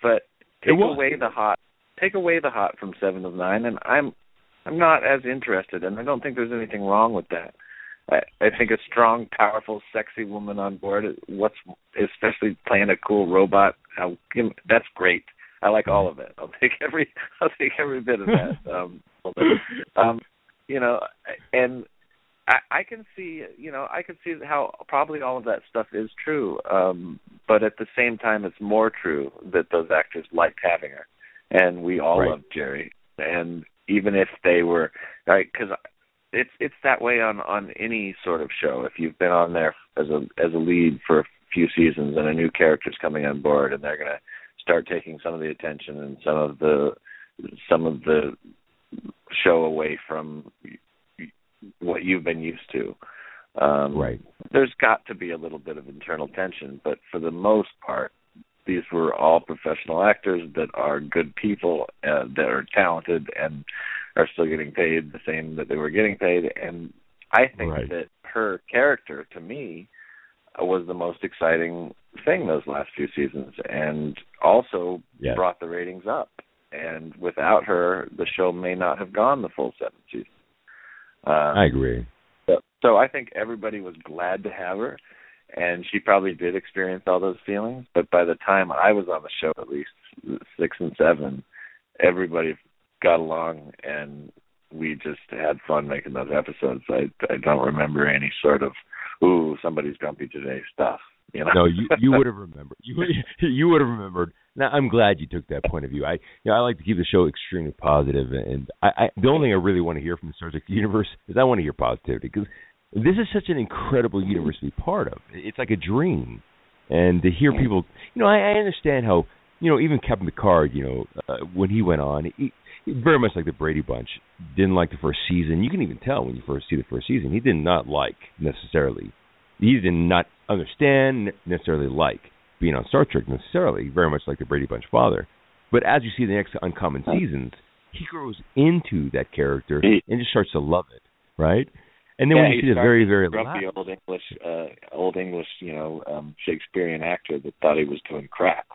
but take away the hot. Take away the hot from Seven of Nine, and I'm, I'm not as interested, and I don't think there's anything wrong with that. I, I think a strong, powerful, sexy woman on board. What's especially playing a cool robot. How that's great. I like all of it. I'll take every. *laughs* I'll take every bit of that. *laughs* Um, um, you know, and I, I can see, you know, I can see how probably all of that stuff is true. Um, but at the same time, it's more true that those actors liked having her, and we all Right. love Jeri. And even if they were, because it's it's that way on on any sort of show. If you've been on there as a as a lead for a few seasons, and a new character's coming on board, and they're gonna start taking some of the attention and some of the some of the show away from what you've been used to. Um, Right. There's got to be a little bit of internal tension, but for the most part, these were all professional actors that are good people, uh, that are talented, and are still getting paid the same that they were getting paid. And I think Right. that her character, to me, was the most exciting thing those last few seasons, and also Yes. brought the ratings up. And without her, the show may not have gone the full seven seasons. Uh, I agree. so, so I think everybody was glad to have her, and she probably did experience all those feelings. But by the time I was on the show, at least six and seven, everybody got along, and we just had fun making those episodes. I I don't remember any sort of ooh somebody's grumpy today stuff. You know? No, you you would have remembered. You would- *laughs* you would have remembered. Now I'm glad you took that point of view. I you know I like to keep the show extremely positive, and I, I the only thing I really want to hear from the Star Trek universe is I want to hear positivity because this is such an incredible universe to be part of. It's like a dream, and to hear people, you know, I, I understand how you know even Captain Picard, you know, uh, when he went on, he very much like the Brady Bunch, didn't like the first season. You can even tell when you first see the first season, he did not like necessarily he did not understand necessarily like being on Star Trek necessarily, very much like the Brady Bunch father. But as you see the next uncommon seasons, he grows into that character and just starts to love it, right? And then yeah, when you see the very very grumpy last, old English, uh, old English, you know, um, Shakespearean actor that thought he was doing crap.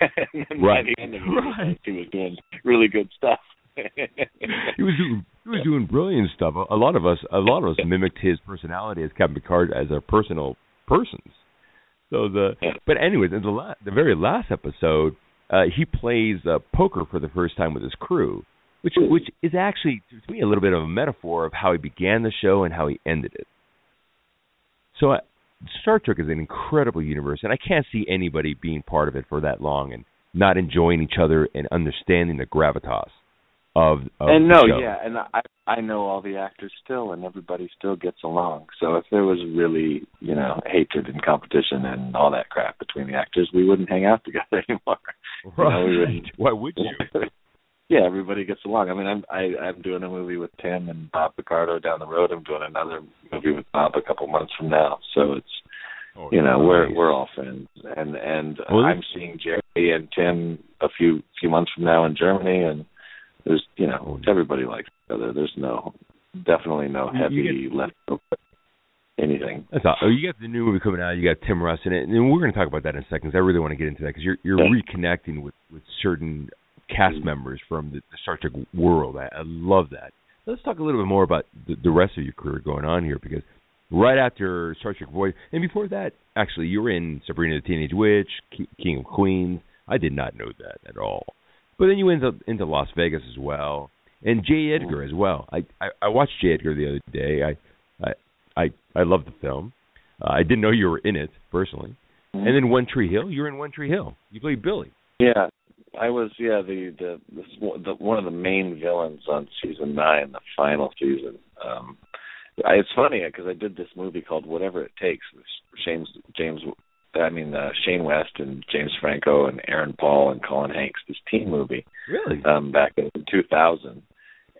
And *laughs* then Right. by the end of it, Right. he was doing really good stuff. *laughs* he was doing he was doing brilliant stuff. A, a lot of us a lot of us mimicked his personality as Captain Picard as our personal persons. So the but anyways, in the la- the very last episode, uh, he plays uh, poker for the first time with his crew, which which is actually to me a little bit of a metaphor of how he began the show and how he ended it. So uh, Star Trek is an incredible universe, and I can't see anybody being part of it for that long and not enjoying each other and understanding the gravitas of, of and no, yeah, and I I know all the actors still, and everybody still gets along. So if there was really, you know, hatred and competition and all that crap between the actors, we wouldn't hang out together *laughs* anymore. You know, we Right. Why would you? *laughs* yeah, everybody gets along. I mean, I'm I, I'm doing a movie with Tim and Bob Picardo down the road. I'm doing another movie with Bob a couple months from now. So it's Oh, you know we're we're all friends, and and Well, I'm seeing Jeri and Tim a few few months from now in Germany, and there's you know Oh, everybody likes each other. There's no definitely no heavy left anything. That's all. Oh, you got the new movie coming out. You got Tim Russ in it, and we're going to talk about that in a second. 'cause I really want to get into that because you're you're reconnecting with with certain cast Mhm. members from the, the Star Trek world. I, I love that. Let's talk a little bit more about the, the rest of your career going on here because right after Star Trek Voyager, and before that, actually, you were in Sabrina the Teenage Witch, King of Queens. I did not know that at all. But then you went into, into Las Vegas as well, and J. Edgar as well. I, I I watched J. Edgar the other day. I I I, I love the film. Uh, I didn't know you were in it personally. And then One Tree Hill, you're in One Tree Hill. You played Billy. Yeah, I was yeah the the, the the one of the main villains on season nine, the final season. Um, I, it's funny because I did this movie called Whatever It Takes with James James I mean uh, Shane West and James Franco and Aaron Paul and Colin Hanks. This teen movie Really? um, back in 2000,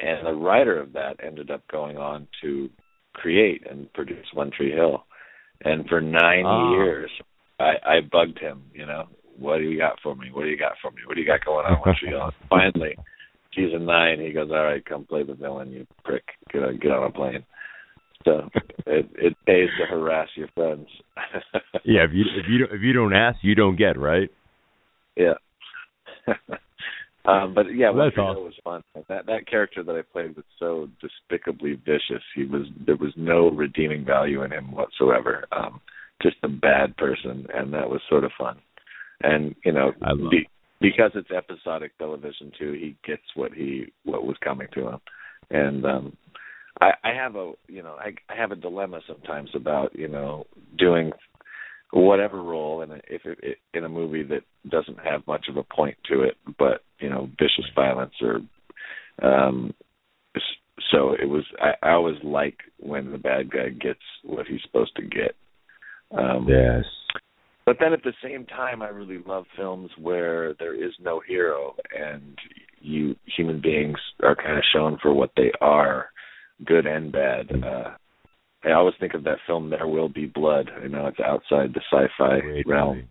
and the writer of that ended up going on to create and produce One Tree Hill. And for nine Ah. years, I, I bugged him. You know, what do you got for me? What do you got for me? What do you got going on? Hill. *laughs* Finally, season nine, he goes, "All right, come play the villain, you prick. Get on, get on a plane." So *laughs* it it pays to harass your friends. *laughs* Yeah. If you if you don't, if you don't ask, you don't get. Right. Yeah. um, but yeah, Well, awesome. Was fun. That that character that I played was so despicably vicious. He was there was no redeeming value in him whatsoever. Um, just a bad person, and that was sort of fun. And you know, be, because it's episodic television too, he gets what he what was coming to him. And um I, I have a you know I, I have a dilemma sometimes about you know doing whatever role in a, if it, it, in a movie that doesn't have much of a point to it, but you know vicious violence or um so it was I, I always like when the bad guy gets what he's supposed to get. Um Yes. But then at the same time I really love films where there is no hero and you human beings are kind of shown for what they are, good and bad. Uh I always think of that film There Will Be Blood. I know it's outside the sci-fi Great realm, movie.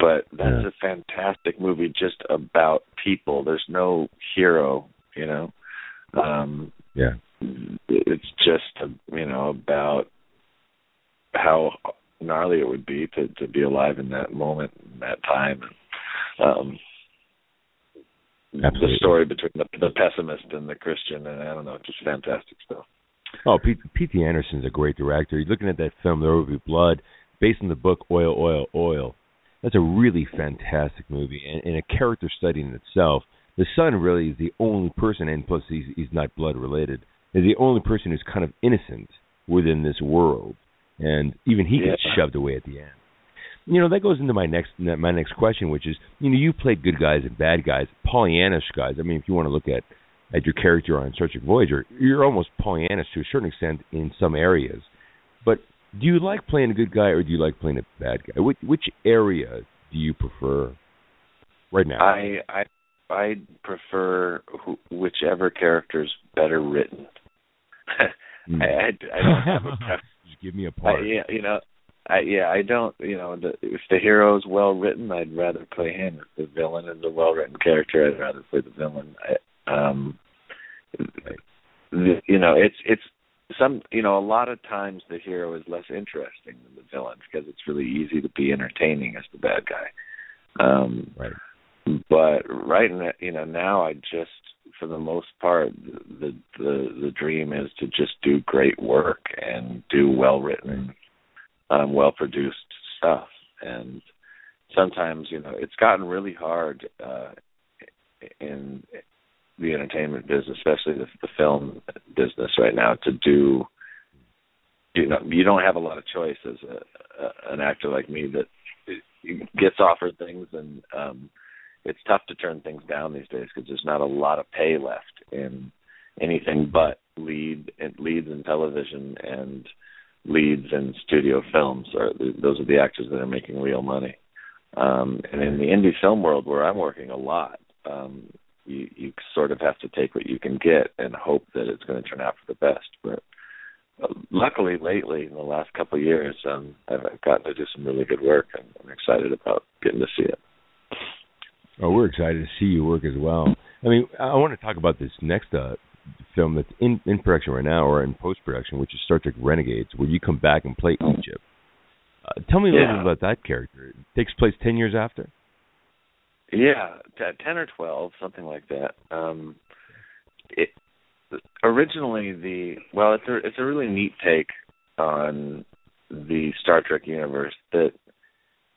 but that's Yeah. a fantastic movie just about people. There's no hero, you know. Um Yeah. it's just you know about how gnarly it would be to to be alive in that moment in that time um Absolutely. the story between the the pessimist and the christian and i don't know just fantastic stuff Oh, P. P.T. Anderson's a great director. You're looking at that film, There Will Be Blood, based on the book Oil, Oil, Oil. That's a really fantastic movie and, and a character study in itself. The son really is the only person, and plus he's he's not blood related. Is the only person who's kind of innocent within this world, and even he gets shoved away at the end. You know that goes into my next my next question, which is you know you played good guys and bad guys, Pollyannish guys. I mean, if you want to look at at your character on Star Trek Voyager, you're almost Pollyannish to a certain extent in some areas. But do you like playing a good guy or do you like playing a bad guy? Which which area do you prefer right now? i i i prefer wh- whichever character's better written. *laughs* I, I i don't have a preference *laughs* give me a I, part. yeah, you know, I yeah, I don't. You know, the, if the hero's well written, I'd rather play him. If the villain is a well written character, I'd rather play the villain. I, um, the, you know, it's it's some you know a lot of times the hero is less interesting than the villain because it's really easy to be entertaining as the bad guy. Um, right. But right now, you know, now I just for the most part the the the dream is to just do great work and do well written, um, well produced stuff. And sometimes you know it's gotten really hard uh, in the entertainment business, especially the, the film business right now, to do. You know, you don't have a lot of choice as a, a an actor like me that gets offered things, and um, it's tough to turn things down these days because there's not a lot of pay left in anything but lead leads in television and leads in studio films. Those are the actors that are making real money. Um, and in the indie film world, where I'm working a lot, um, you you sort of have to take what you can get and hope that it's going to turn out for the best. But uh, luckily, lately in the last couple of years, um, I've, I've gotten to do some really good work, and I'm excited about getting to see it. Oh, we're excited to see you work as well. I mean, I want to talk about this next uh, film that's in in production right now or in post production, which is Star Trek Renegades, where you come back and play Icheb. Uh, tell me a little Yeah. bit about that character. It takes place ten years after. Yeah, t- ten or twelve, something like that. Um, it originally the well, it's a it's a really neat take on the Star Trek universe that.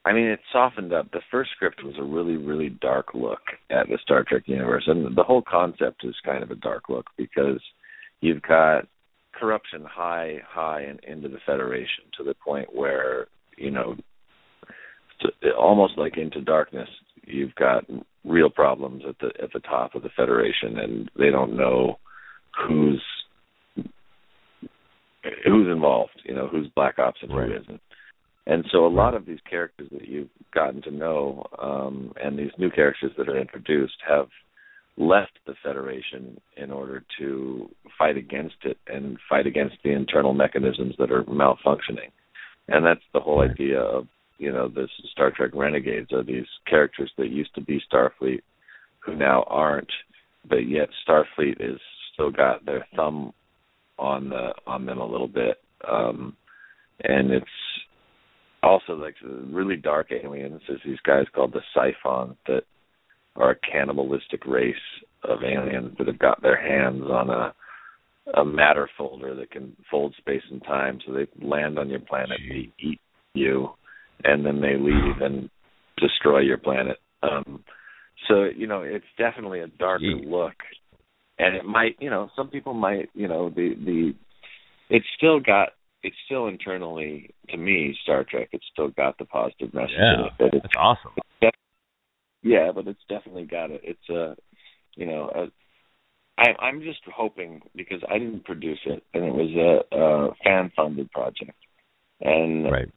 I mean, it softened up. The first script was a really, really dark look at the Star Trek universe, and the whole concept is kind of a dark look because you've got corruption high, high, and into the Federation to the point where you know, almost like into darkness. You've got real problems at the at the top of the Federation, and they don't know who's who's involved. You know, who's Black Ops and Right. who isn't. And so a lot of these characters that you've gotten to know, um, and these new characters that are introduced, have left the Federation in order to fight against it and fight against the internal mechanisms that are malfunctioning. And that's the whole idea of you know this Star Trek Renegades are these characters that used to be Starfleet who now aren't, but yet Starfleet is still got their thumb on the on them a little bit. Um, and it's also like really dark aliens. There's these guys called the Siphon that are a cannibalistic race of aliens that have got their hands on a a matter folder that can fold space and time, so they land on your planet, they eat you, and then they leave and destroy your planet. Um, so you know, it's definitely a darker look, and it might, you know, some people might, you know, the the it's still got it's still internally to me Star Trek. It's still got the positive message in Yeah, it, but it's that's awesome. yeah, but it's definitely got it. It's a, you know, a, I, I'm just hoping because I didn't produce it, and it was a, a fan-funded project, and Right.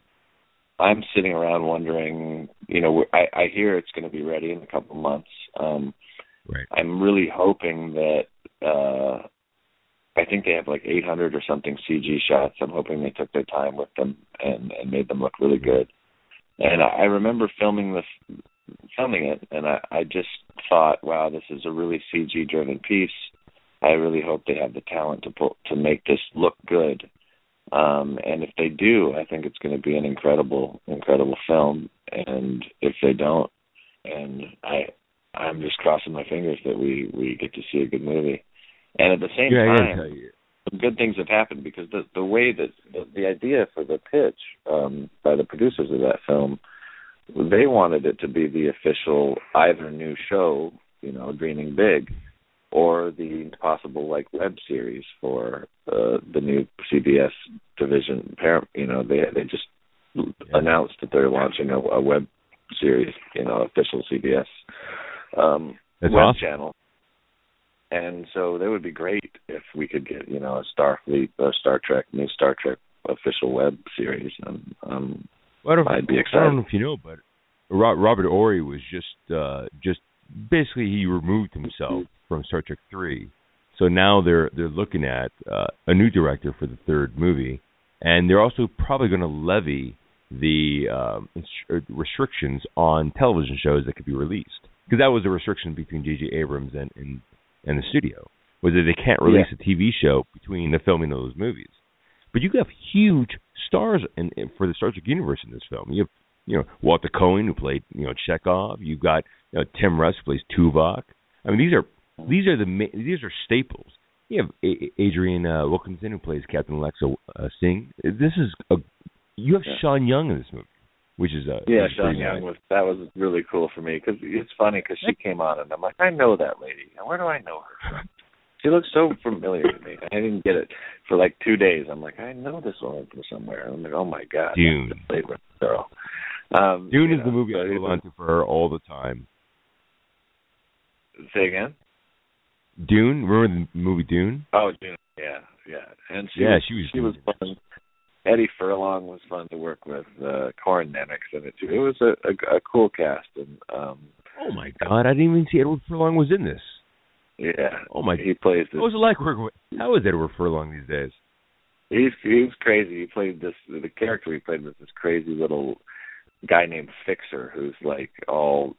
I'm sitting around wondering, you know, I, I hear it's going to be ready in a couple months. Um, Right. I'm really hoping that uh I think they have like 800 or something CG shots. I'm hoping they took their time with them and and made them look really good. And I, I remember filming this, filming it, and I, I just thought, wow, this is a really CG driven piece. I really hope they have the talent to pull, to make this look good. Um, and if they do, I think it's going to be an incredible, incredible film. And if they don't, and I, I'm just crossing my fingers that we we get to see a good movie. And at the same Yeah, time, tell you. some good things have happened because the the way that the, the idea for the pitch um by the producers of that film they wanted it to be the official either new show you know dreaming big or the possible like web series for uh, the new CBS division parent you know they they just announced that they're launching a, a web series you know official CBS um That's web awesome. channel and so that would be great if we could get you know a Starfleet a Star Trek new Star Trek official web series. Um, um, Well, I don't, I'd be excited. I don't know if you know, but Ro- Robert Orci was just uh just basically he removed himself from Star Trek three. So now they're they're looking at uh, a new director for the third movie, and they're also probably going to levy the um, uh, restrictions on television shows that could be released because that was a restriction between J.J. Abrams and, and and the studio. was that they can't release a TV show between the filming of those movies. But you have huge stars in, in for the Star Trek universe in this film. You have you know Walter Koenig who played you know Chekov. You've got you know, Tim Russ who plays Tuvok. I mean these are these are the these are staples. You have a- Adrienne uh, Wilkinson who plays Captain Alexa uh, Singh. This is a you have Yeah. Sean Young in this movie, which is uh, Yeah, Sean Young nice. was that was really cool for me because it's funny because she came on and I'm like, I know that lady. And where do I know her from? She looks so familiar to me. I didn't get it for like two days. I'm like, I know this woman from somewhere. I'm like, oh my god, Dune. that's the favorite girl. Um, Dune is the movie so I hold on to for her all the time. Say again. Dune, remember the movie Dune? Oh, Dune. Yeah, yeah. And she Yeah, was, she was she was good. Eddie Furlong was fun to work with. Uh, Corin Nemec in it too. It was a, a, a cool cast, and um, Oh my God, I didn't even see Edward Furlong was in this. yeah. Oh my, god He plays this what was it like working with? How is Edward Furlong these days? He's he's crazy. He played this the character he played was this crazy little guy named Fixer who's like all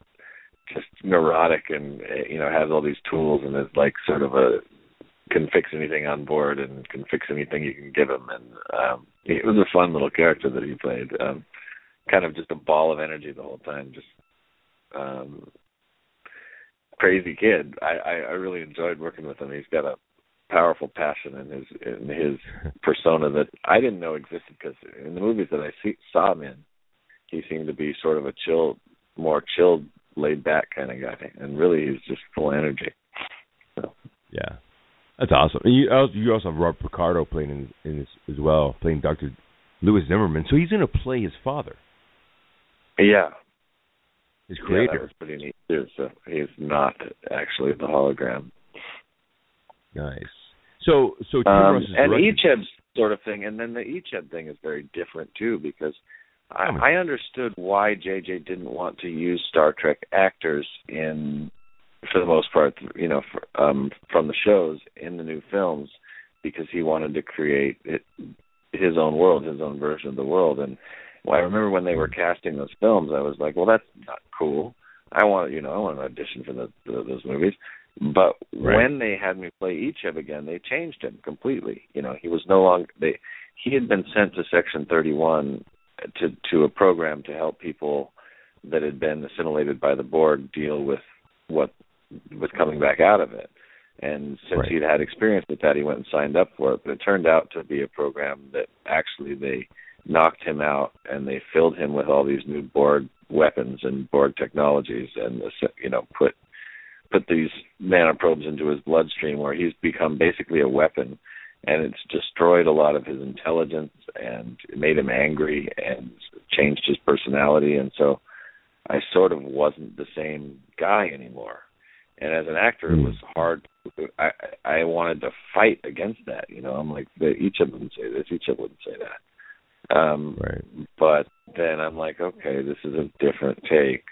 just neurotic and uh, you know has all these tools and is like sort of a can fix anything on board and can fix anything you can give him and um it was a fun little character that he played. Um kind of just a ball of energy the whole time, just um crazy kid. I, I, I really enjoyed working with him. He's got a powerful passion in his in his *laughs* persona that I didn't know existed because in the movies that I see, saw him in, he seemed to be sort of a chill, more chilled, laid back kind of guy, and really he's just full energy. So, Yeah, that's awesome. And you also you also have Rob Picardo playing in, in this as well, playing Doctor Lewis Zimmerman. So he's going to play his father, yeah, his yeah, creator. that was pretty neat too. So he's not actually the hologram. Nice. So so Tim Um, and Icheb's sort of thing, and then the Echeb thing is very different too because I, Tell. I understood why JJ didn't want to use Star Trek actors in, for the most part, you know, for, um, from the shows in the new films, because he wanted to create it, his own world, his own version of the world. And well, I remember when they were casting those films, I was like, well, that's not cool. I want, you know, I want an audition for the, the, those movies. But Right. when they had me play Icheb again, they changed him completely. You know, he was no longer they. He had been sent to Section 31 to to a program to help people that had been assimilated by the Borg deal with what was coming back out of it. And since Right. he'd had experience with that, he went and signed up for it. But it turned out to be a program that actually they knocked him out and they filled him with all these new Borg weapons and Borg technologies, and you know put put these nanoprobes into his bloodstream where he's become basically a weapon and it's destroyed a lot of his intelligence and it made him angry and changed his personality and so I sort of wasn't the same guy anymore. And as an actor it Hmm. was hard I I wanted to fight against that, you know. I'm like each of them would say this, each of them wouldn't say that. Um right. but then I'm like, okay, this is a different take.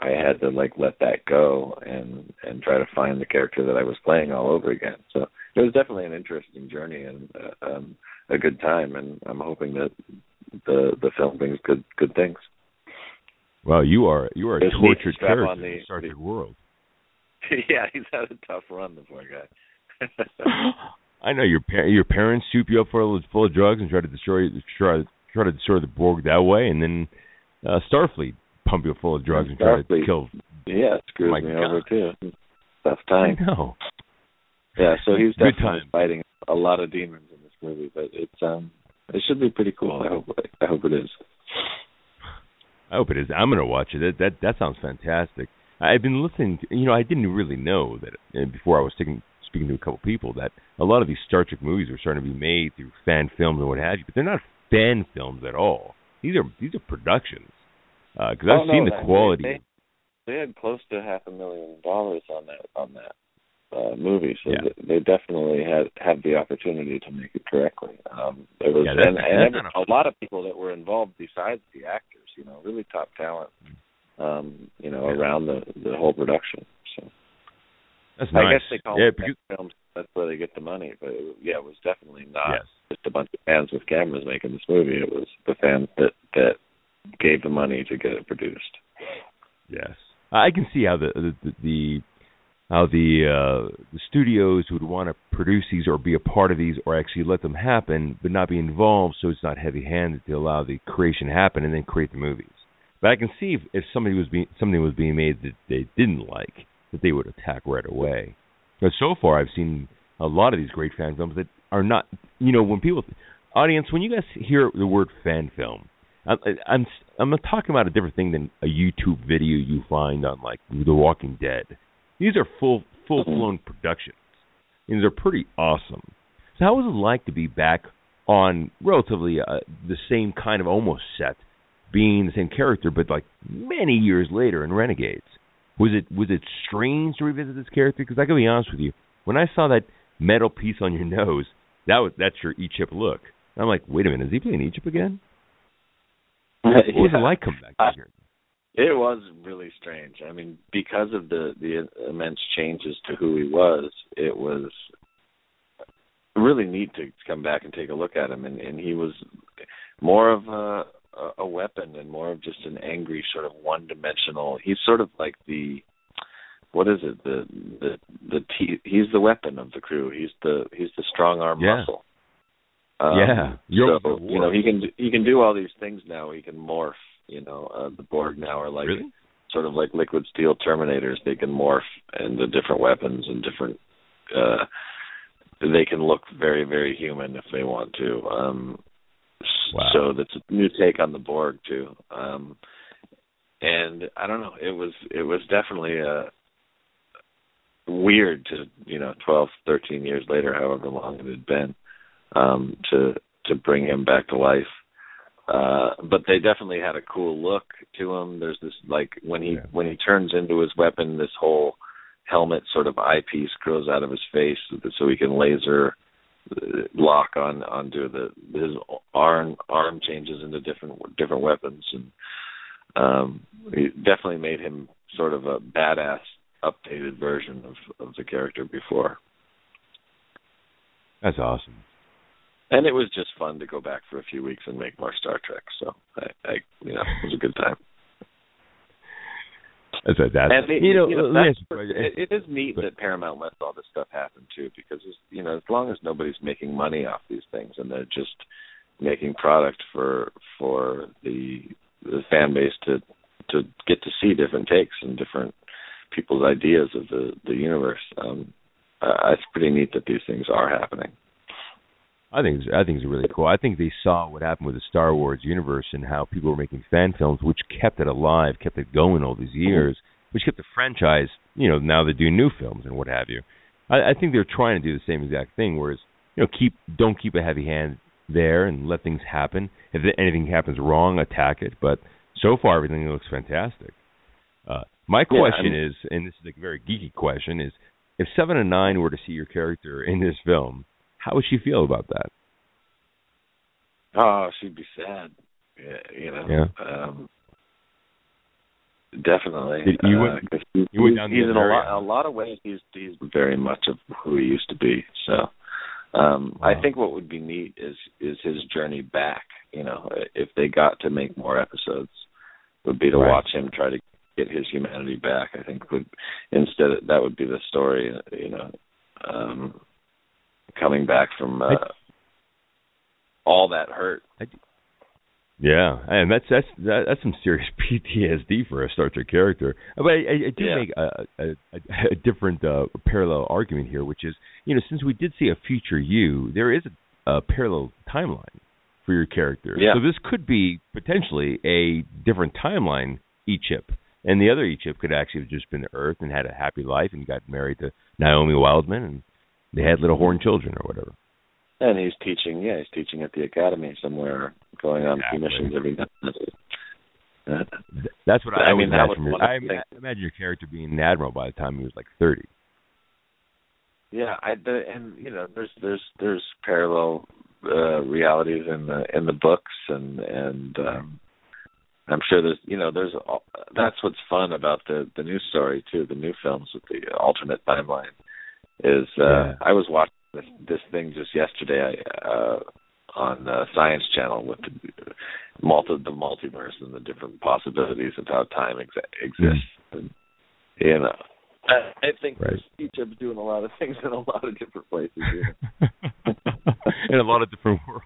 I had to like let that go and and try to find the character that I was playing all over again. So it was definitely an interesting journey and uh, um, a good time, and I'm hoping that the the film brings good good things. Well, you are you are a Just need to tortured character in the- the Star world. *laughs* yeah, he's had a tough run, the poor guy. *laughs* I know your par- your parents soup you up full of, full of drugs and try to destroy try try to destroy the Borg that way, and then uh, Starfleet pump you full of drugs and try to kill. yeah, it screws My me God. over too. Tough I time. know. Yeah, so he's Good definitely time. fighting a lot of demons in this movie, but it's um it should be pretty cool. I hope I hope it is. I hope it is. I'm gonna watch it. That that that sounds fantastic. I've been listening. To, you know, I didn't really know that before I was taking, speaking to a couple people that a lot of these Star Trek movies are starting to be made through fan films and what have you, but they're not fan films at all. These are these are productions. Because Oh, I've no, seen the quality. They, they had close to half a million dollars on that on that uh, movie, so Yeah. they definitely had had the opportunity to make it correctly. Um, there was Yeah, and, and a lot of people that were involved besides the actors. You know, really top talent. Um, you know, around the the whole production. So That's I guess they call yeah, it because, films. That's where they get the money. But it, yeah, it was definitely not yes. just a bunch of fans with cameras making this movie. It was the fans that that gave the money to get it produced. Yes, I can see how the the the, how the uh, the studios would want to produce these or be a part of these or actually let them happen, but not be involved, so it's not heavy-handed to allow the creation to happen and then create the movies. But I can see if, if somebody was being something was being made that they didn't like, that they would attack right away. But so far, I've seen a lot of these great fan films that are not. You know, when people, audience, when you guys hear the word fan film, I, I'm I'm not talking about a different thing than a YouTube video you find on like The Walking Dead. These are full full blown productions. These are pretty awesome. So how was it like to be back on relatively uh, the same kind of almost set, being the same character, but like many years later in Renegades? Was it was it strange to revisit this character? Because I gotta be honest with you, when I saw that metal piece on your nose, that was that's your Icheb look. And I'm like, wait a minute, is he playing Icheb again? Uh, what was yeah. it like coming back I- year? It was really strange. I mean, because of the the immense changes to who he was, it was really neat to come back and take a look at him. And, and he was more of a a weapon and more of just an angry sort of one dimensional. He's sort of like the what is it? The the the t- he's the weapon of the crew. He's the he's the strong arm Yeah. muscle. Um, Yeah. You're- so you know he can he can do all these things now. He can morph. You know uh, the Borg now are like Really? sort of like liquid steel terminators. They can morph into different weapons and different. uh They can look very very human if they want to. Um Wow. So that's a new take on the Borg too. Um and I don't know. It was it was definitely a weird to you know twelve thirteen years later however long it had been um to to bring him back to life uh but they definitely had a cool look to him there's this like when he Yeah. when he turns into his weapon this whole helmet sort of eyepiece grows out of his face so he can laser uh, lock on onto the his arm arm changes into different different weapons and um it definitely made him sort of a badass updated version of of the character before That's awesome. and it was just fun to go back for a few weeks and make more Star Trek. So I, I you know, it was a good time. That's that's And they, you know, you know, that's ask you a what- question. it, it is neat But- that Paramount lets all this stuff happen too, because it's, you know, as long as nobody's making money off these things and they're just making product for for the the fan base to to get to see different takes and different people's ideas of the the universe. Um, uh, it's pretty neat that these things are happening. I think I think it's really cool. I think they saw what happened with the Star Wars universe and how people were making fan films, which kept it alive, kept it going all these years, which kept the franchise. You know, now they do new films and what have you. I, I think they're trying to do the same exact thing. Whereas, you know, keep don't keep a heavy hand there and let things happen. If anything happens wrong, attack it. But so far, everything looks fantastic. Uh, my Yeah, question mean- is, and this is a very geeky question, is if Seven of Nine were to see your character in this film, how would she feel about that? Oh, she'd be sad. Yeah, you know. Yeah. Um, definitely. You went- Uh, he- you went he's- down he's in a lot, a lot of ways. He's he's very much of who he used to be. So, um, I think what would be neat is is his journey back. You know, if they got to make more episodes, would be to Right. watch him try to get his humanity back. I think would instead that would be the story. You know, um, coming back from uh, all that hurt. Yeah, and that's that's that, that's some serious *laughs* PTSD for a Star Trek character. But I, I, I do Yeah. make a, a, a, different uh, parallel argument here, which is you know since we did see a future you, there is a, a parallel timeline for your character. Yeah. So this could be potentially a different timeline Icheb, and the other Icheb could actually have just been to Earth and had a happy life and got married to Naomi Wildman and they had little horn children or whatever. And he's teaching, yeah, he's teaching at the academy somewhere, going on Exactly. missions every night. Th- That's what I, I mean, that imagine. was your- I the ima- things- imagine your character being an admiral by the time he was like thirty. yeah, I the, and you know, there's there's there's parallel uh realities in the in the books and and um I'm sure there's you know there's all- that's what's fun about the the new story too the new films with the alternate timeline is uh Yeah. I was watching this this thing just yesterday uh on the Science Channel with the multi the multiverse and the different possibilities of how time ex- exists and you know I, I think Right. Icheb's doing a lot of things in a lot of different places. Yeah. *laughs* in a lot of different worlds.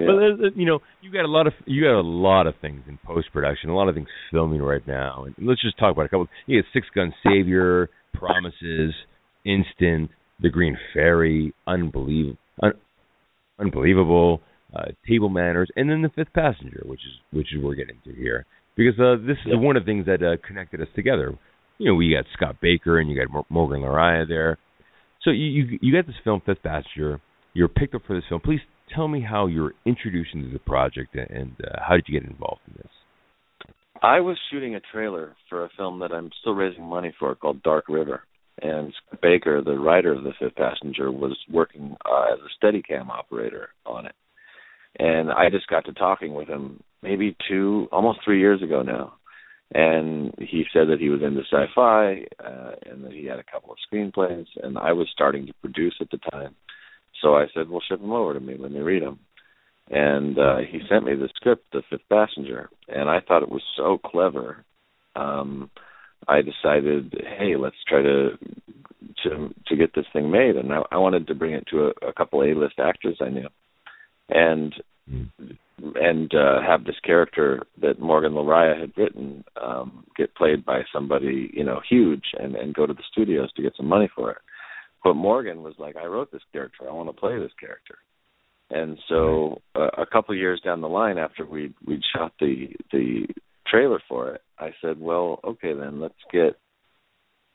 Yeah. Well, there's- there's- you know, you got a lot of you got a lot of things in post production, a lot of things filming right now. And let's just talk about a couple. You got Six Gun Savior, Promises, Instant, The Green Fairy, Unbelievable, un, Unbelievable, uh, Table Manners, and then The Fifth Passenger, which is which is we're getting to here because uh, this is one of the things that uh, connected us together. You know, we got Scott Baker and you got Morgan Lariah there. So you, you you got this film Fifth Passenger. You're picked up for this film. Please tell me how you're introduced into the project and uh, how did you get involved in this? I was shooting a trailer for a film that I'm still raising money for called Dark River. And Scott Baker, the writer of The Fifth Passenger, was working uh, as a Steadicam operator on it. And I just got to talking with him maybe two, almost three years ago now. And he said that he was into sci-fi uh, and that he had a couple of screenplays. And I was starting to produce at the time. So I said, well, ship them over to me. Let me read them and uh he sent me the script the fifth passenger and i thought it was so clever um i decided hey let's try to to to get this thing made. And i, I wanted to bring it to a, a couple a list actors i knew. And Mm. and uh have this character that morgan lariah had written um get played by somebody you know huge and and go to the studios to get some money for it. But morgan was like i wrote this character. I want to play this character. And so uh, a couple of years down the line after we we'd shot the the trailer for it. I said well okay then let's get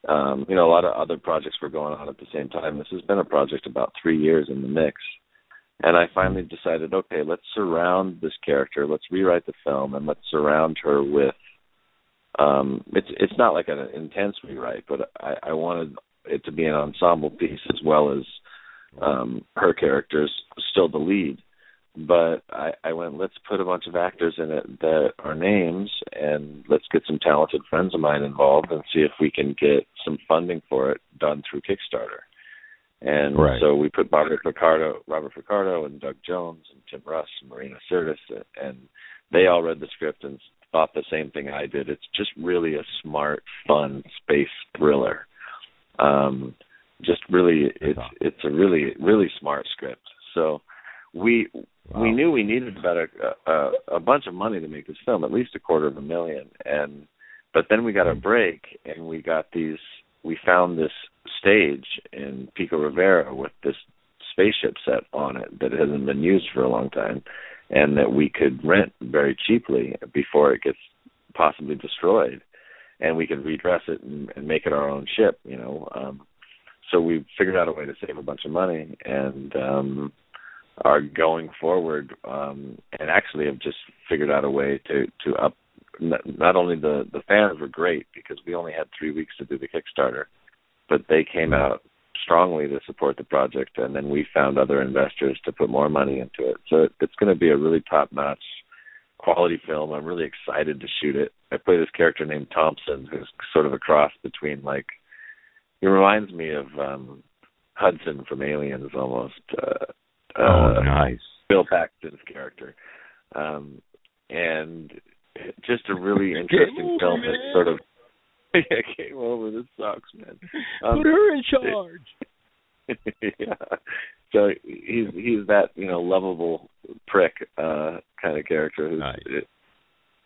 um you know a lot of other projects were going on at the same time. This has been a project about 3 years in the mix. And i finally decided okay let's surround this character. Let's rewrite the film and let's surround her with um it's it's not like an intense rewrite but i i wanted it to be an ensemble piece as well as um her character's still the lead but I, I went, let's put a bunch of actors in it that are names, and let's get some talented friends of mine involved, and see if we can get some funding for it done through Kickstarter. And Right. so we put Robert Picardo, Robert Picardo, and Doug Jones, and Tim Russ, and Marina Sirtis, and they all read the script and thought the same thing I did. It's just really a smart, fun space thriller. Um, just really, it's it's a really really smart script. So we Wow. we knew we needed about a, a a bunch of money to make this film, at least a quarter of a million. And but then we got a break, and we got these. We found this stage in Pico Rivera with this spaceship set on it that hasn't been used for a long time, and that we could rent very cheaply before it gets possibly destroyed, and we could redress it and, and make it our own ship. You know. Um, so we figured out a way to save a bunch of money and um are going forward um and actually have just figured out a way to to up not, only the the fans were great because we only had 3 weeks to do the Kickstarter but they came out strongly to support the project and then we found other investors to put more money into it. So it's going to be a really top notch quality film. I'm really excited to shoot it. I play this character named thompson who's sort of a cross between like he reminds me of um hudson from aliens almost uh oh, uh, nice. Bill Paxton's character, um, and just a really interesting film that sort of *laughs* yeah, came over. This sucks, man. Um, Put her in charge. *laughs* yeah. So he's he's that you know lovable prick uh kind of character who's Nice. it,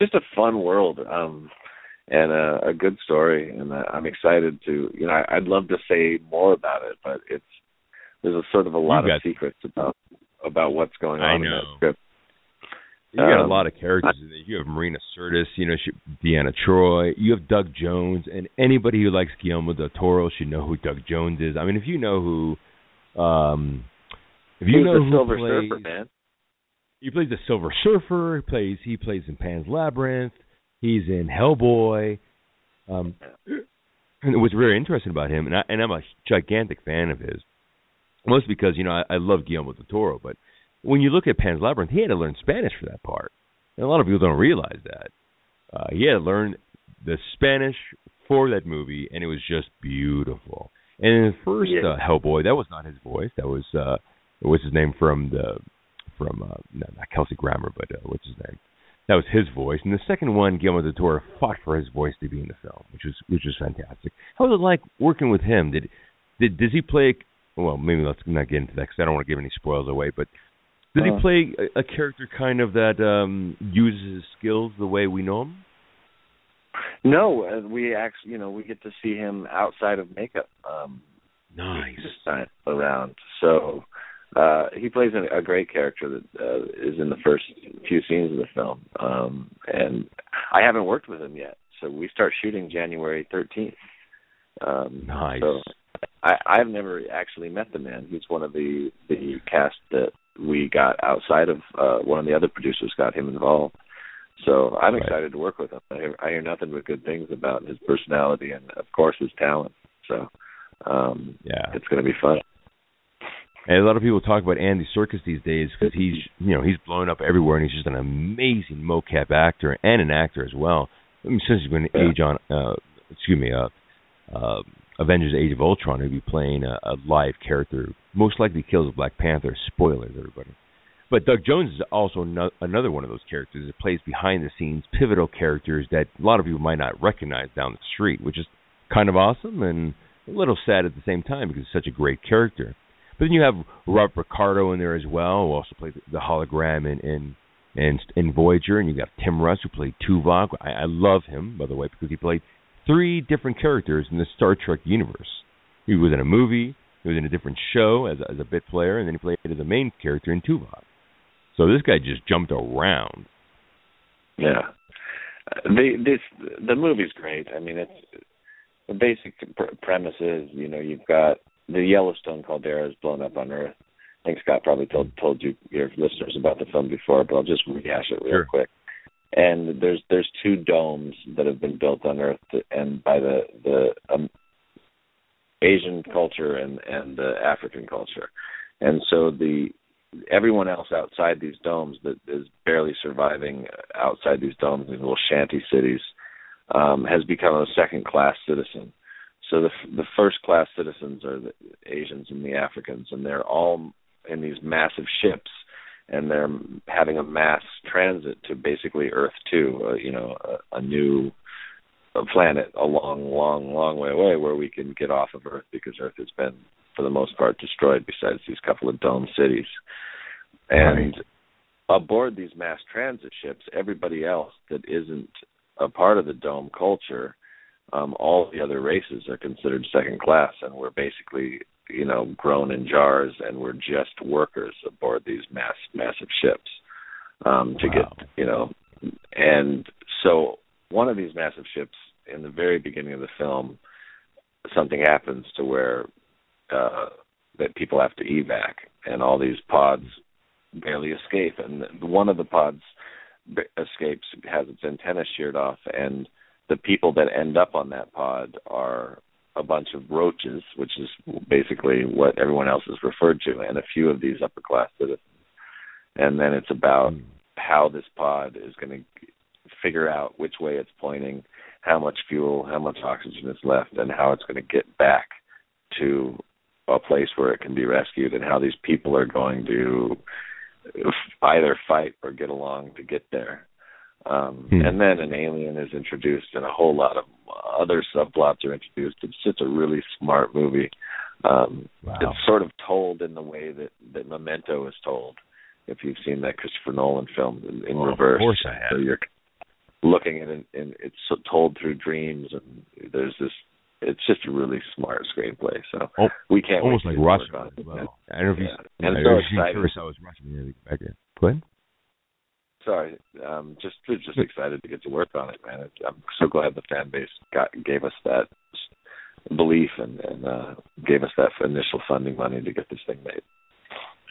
just a fun world um and a, a good story and uh, I'm excited to you know I, I'd love to say more about it but it's there's a sort of a lot of secrets about about what's going on in that script. You got a Um, lot of characters in there. You have Marina Sirtis, you know, she, Deanna Troi. You have Doug Jones, and anybody who likes Guillermo del Toro should know who Doug Jones is. I mean, if you know who, um, if you know the who Silver plays, Surfer man? he plays the Silver Surfer. He plays he plays in Pan's Labyrinth. He's in Hellboy. Um, and what's very interesting about him, and I and I'm a gigantic fan of his, mostly because you know I, I love Guillermo del Toro, but when you look at Pan's Labyrinth, he had to learn Spanish for that part, and a lot of people don't realize that. Uh, he had to learn the Spanish for that movie, and it was just beautiful. And in the first Yeah. uh, Hellboy, that was not his voice. That was uh, what's his name from the from uh, no, not Kelsey Grammer, but uh, what's his name? that was his voice, and the second one, Guillermo del Toro fought for his voice to be in the film, which was which was fantastic. How was it like working with him? Did did does he play? Well, maybe let's not get into that because I don't want to give any spoils away. But does Uh. he play a, a character kind of that um uses his skills the way we know him? No, uh, we actually, you know, we get to see him outside of makeup. Um, Nice. around. So uh, he plays a, a great character that uh, is in the first few scenes of the film, um, and I haven't worked with him yet. So we start shooting January 13th. Um, Nice. So I, I've never actually met the man. He's one of the the cast that we got outside of uh, one of the other producers got him involved. So I'm Right. excited to work with him. I hear, I hear nothing but good things about his personality and, of course, his talent. So um, Yeah. it's going to be fun. And a lot of people talk about Andy Serkis these days because he's you know he's blown up everywhere and he's just an amazing mocap actor and an actor as well. I mean, since he's been Yeah. Age on, uh, excuse me, uh, uh, Avengers: Age of Ultron, he'll be playing a, a live character, most likely kills Black Panther. Spoilers, everybody. But Doug Jones is also no, another one of those characters that plays behind the scenes, pivotal characters that a lot of people might not recognize down the street, which is kind of awesome and a little sad at the same time because he's such a great character. But then you have Robert Picardo in there as well, who also played the hologram in in in, in Voyager, and you got Tim Russ who played Tuvok. I, I love him, by the way, because he played three different characters in the Star Trek universe. He was in a movie, he was in a different show as a, as a bit player, and then he played as a main character in Tuvok. So this guy just jumped around. Yeah, the this the movie's great. I mean, it's the basic pr- premise is you know you've got the Yellowstone caldera is blown up on Earth. I think Scott probably told told you your listeners about the film before, but I'll just rehash it real Sure. quick. And there's there's two domes that have been built on Earth, and by the the um, Asian culture and and the African culture, and so the everyone else outside these domes that is barely surviving outside these domes, these little shanty cities, um, has become a second class citizen. So the the first class citizens are the Asians and the Africans, and they're all in these massive ships, and they're having a mass transit to basically Earth Two, uh, you know, a, a new planet a long, long, long way away where we can get off of Earth because Earth has been, for the most part, destroyed. Besides these couple of dome cities, and aboard these mass transit ships, everybody else that isn't a part of the dome culture, um, all the other races are considered second class, and we're basically, you know, grown in jars, and we're just workers aboard these mass massive ships um, to Wow. get, you know, and so one of these massive ships in the very beginning of the film, something happens to where uh, that people have to evac, and all these pods barely escape, and one of the pods b- escapes has its antenna sheared off, and the people that end up on that pod are a bunch of roaches, which is basically what everyone else is referred to, and a few of these upper class citizens. And then it's about how this pod is going to figure out which way it's pointing, how much fuel, how much oxygen is left, and how it's going to get back to a place where it can be rescued, and how these people are going to either fight or get along to get there. Um, Hmm. And then an alien is introduced, and a whole lot of other subplots are introduced. It's just a really smart movie. Um, Wow. It's sort of told in the way that that Memento is told. If you've seen that Christopher Nolan film in, in Oh, of reverse, course I have. So you're looking at it, and it's told through dreams, and there's this. It's just a really smart screenplay. So Oh, we can't Almost like to work Rashomon on it. well. I don't know if you. Yeah. I so seen excited. Kurosawa's Rashomon. Yeah, back there. Go ahead. Sorry, um, just just excited to get to work on it, man. I'm so glad the fan base got gave us that belief and, and uh, gave us that initial funding money to get this thing made.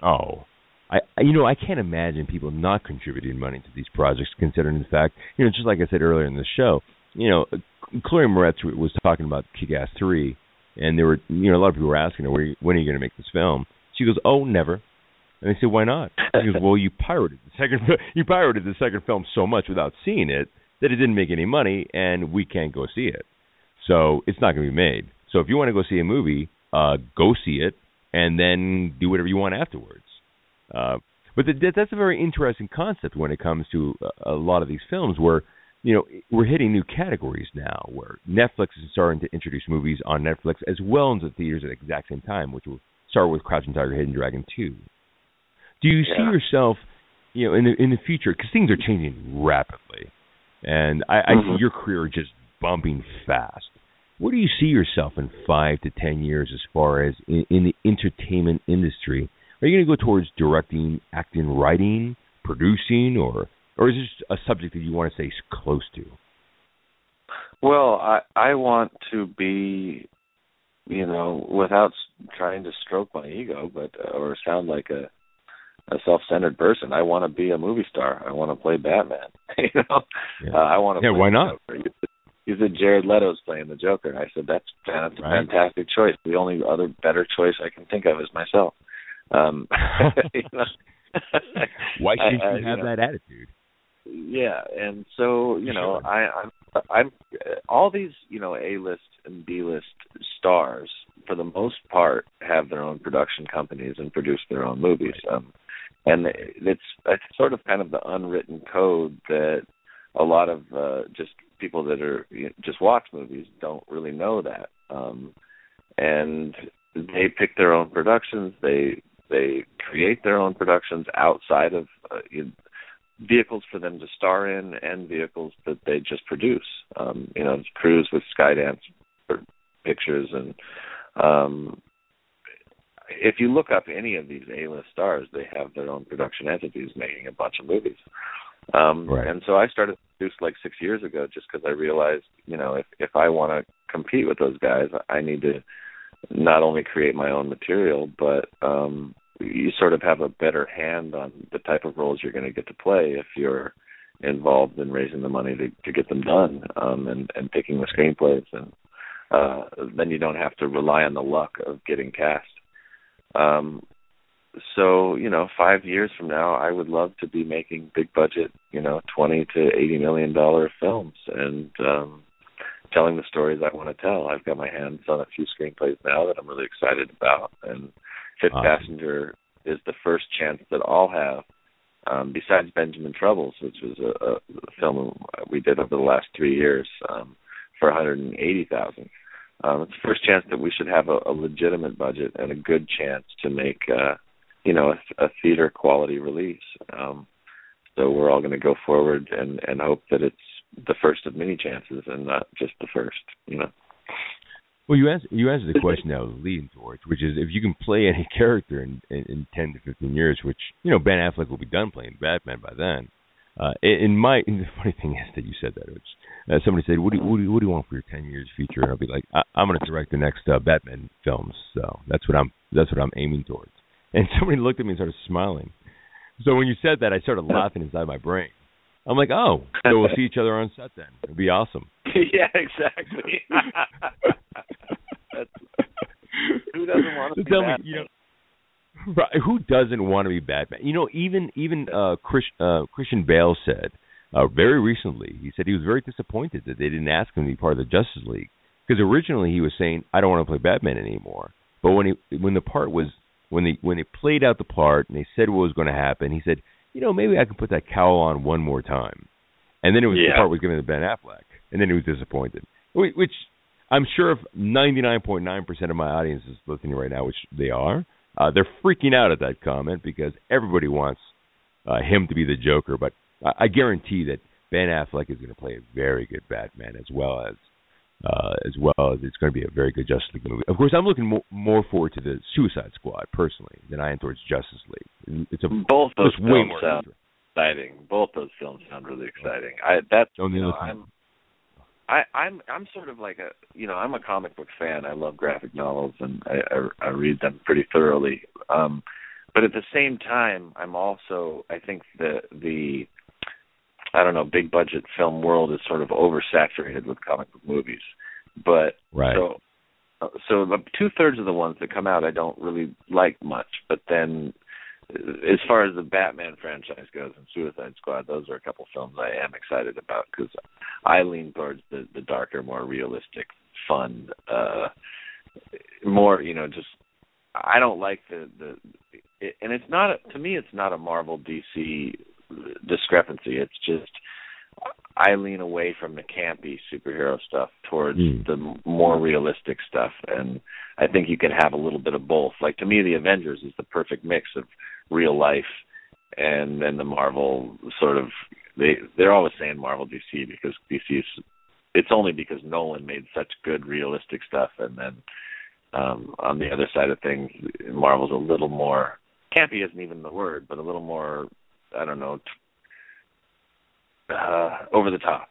Oh, I you know I can't imagine people not contributing money to these projects, considering the fact you know just like I said earlier in the show, you know, Chloe Moretz was talking about Kick-Ass three, and there were you know a lot of people were asking her when are you, when are you going to make this film? She goes, oh, never. And they said, why not? She goes, *laughs* well, you pirated the second you pirated the second film so much without seeing it that it didn't make any money, and we can't go see it. So it's not going to be made. So if you want to go see a movie, uh, go see it, and then do whatever you want afterwards. Uh, But the, that's a very interesting concept when it comes to a, a lot of these films where you know we're hitting new categories now where Netflix is starting to introduce movies on Netflix as well as the theaters at the exact same time, which will start with Crouching Tiger, Hidden Dragon two. Do you Yeah. see yourself, you know, in the in the future because things are changing rapidly, and I, I see Mhm. your career just bumping fast. Where do you see yourself in five to ten years as far as in, in the entertainment industry? Are you going to go towards directing, acting, writing, producing, or or is this a subject that you want to stay close to? Well, I I want to be, you know, without trying to stroke my ego, but or sound like a a self-centered person. I want to be a movie star. I want to play Batman. *laughs* you know, Yeah. uh, I want to. Yeah, play why not? Joker. You said- Jared Leto's playing the Joker. I said that's that's a Right. fantastic choice. The only other better choice I can think of is myself. Um, *laughs* *laughs* you know? Why should you have know, that attitude? yeah, and so you know, Sure. I, I'm, I'm, all these you know A list and B list stars, for the most part, have their own production companies and produce their own movies. Um, and it's it's sort of kind of the unwritten code that a lot of uh, just people that are you know, just watch movies don't really know that. Um, and they pick their own productions. They they create their own productions outside of uh, vehicles for them to star in and vehicles that they just produce. Um, you know, Cruise with Skydance Pictures and um if you look up any of these A-list stars, they have their own production entities making a bunch of movies. Um Right. and so I started to produce like 6 years ago just cuz I realized, you know, if if I want to compete with those guys, I need to not only create my own material, but um you sort of have a better hand on the type of roles you're going to get to play if you're involved in raising the money to to get them done um and and picking the screenplays and uh then you don't have to rely on the luck of getting cast um so you know 5 years from now I would love to be making big budget you know 20 to 80 million dollar films and um telling the stories I want to tell I've got my hands on a few screenplays now that I'm really excited about and Fifth Awesome. Passenger is the first chance that I'll have, um, besides Benjamin Troubles, which was a, a film we did over the last three years um, for 180,000. Um, it's the first chance that we should have a, a legitimate budget and a good chance to make, uh, you know, a, a theater quality release. Um, so we're all going to go forward and and hope that it's the first of many chances and not just the first. You know. Well, you answered you answered the question I was leading towards, which is if you can play any *laughs* character in, in, in ten to fifteen years, which you know Ben Affleck will be done playing Batman by then. Uh, in my the funny thing is that you said that. Which, uh, somebody said, "What do you, what do you what do you want for your ten years future?" And I'll be like, I, "I'm going to direct the next uh, Batman films." So that's what I'm that's what I'm aiming towards. *laughs* And somebody looked at me and started smiling. So when you said that, I started laughing inside my brain. I'm like, "Oh, so we'll see each other on set then. It'll be awesome." *laughs* yeah, exactly. *laughs* That's, who doesn't want to So tell me, you know, Right. Who doesn't want to be Batman? You know, even even uh, Chris, uh, Christian Bale said uh, very recently. He said he was very disappointed that they didn't ask him to be part of the Justice League because originally he was saying I don't want to play Batman anymore. But when he when the part was when they when they played out the part and they said what was going to happen, he said, you know, maybe I can put that cowl on one more time. And then it was the part was given to Ben Affleck, and then he was disappointed. Wh- Which I'm sure if 99.9% of my audience is listening right now, which they are, uh, they're freaking out at that comment because everybody wants uh, him to be the Joker. But I, I guarantee that Ben Affleck is going to play a very good Batman as well as uh, as well as it's going to be a very good Justice League movie. Of course, I'm looking mo- more forward to the Suicide Squad personally than I am towards Justice League. It's a Both those films more sound exciting. Both those films sound really exciting. I that's you know, I'm I, I'm I'm sort of like a you know I'm a comic book fan. I love graphic novels and I, I, I read them pretty thoroughly. Um, but at the same time, I'm also I think the the I don't know big budget film world is sort of oversaturated with comic book movies. But right. so uh, so two thirds of the ones that come out I don't really like much. But then as far as the Batman franchise goes and Suicide Squad, those are a couple films I am excited about because I lean towards the the darker, more realistic, fun, uh more you know just I don't like the the and it's not to me it's not a Marvel DC discrepancy. It's just I lean away from the campy superhero stuff towards Mm. the more realistic stuff, and I think you can have a little bit of both. Like to me, the Avengers is the perfect mix of real life and then the Marvel sort of they they're always saying Marvel DC because DC is it's only because Nolan made such good realistic stuff, and then um on the other side of things, Marvel's a little more campy isn't even the word, but a little more I don't know t- uh over the top.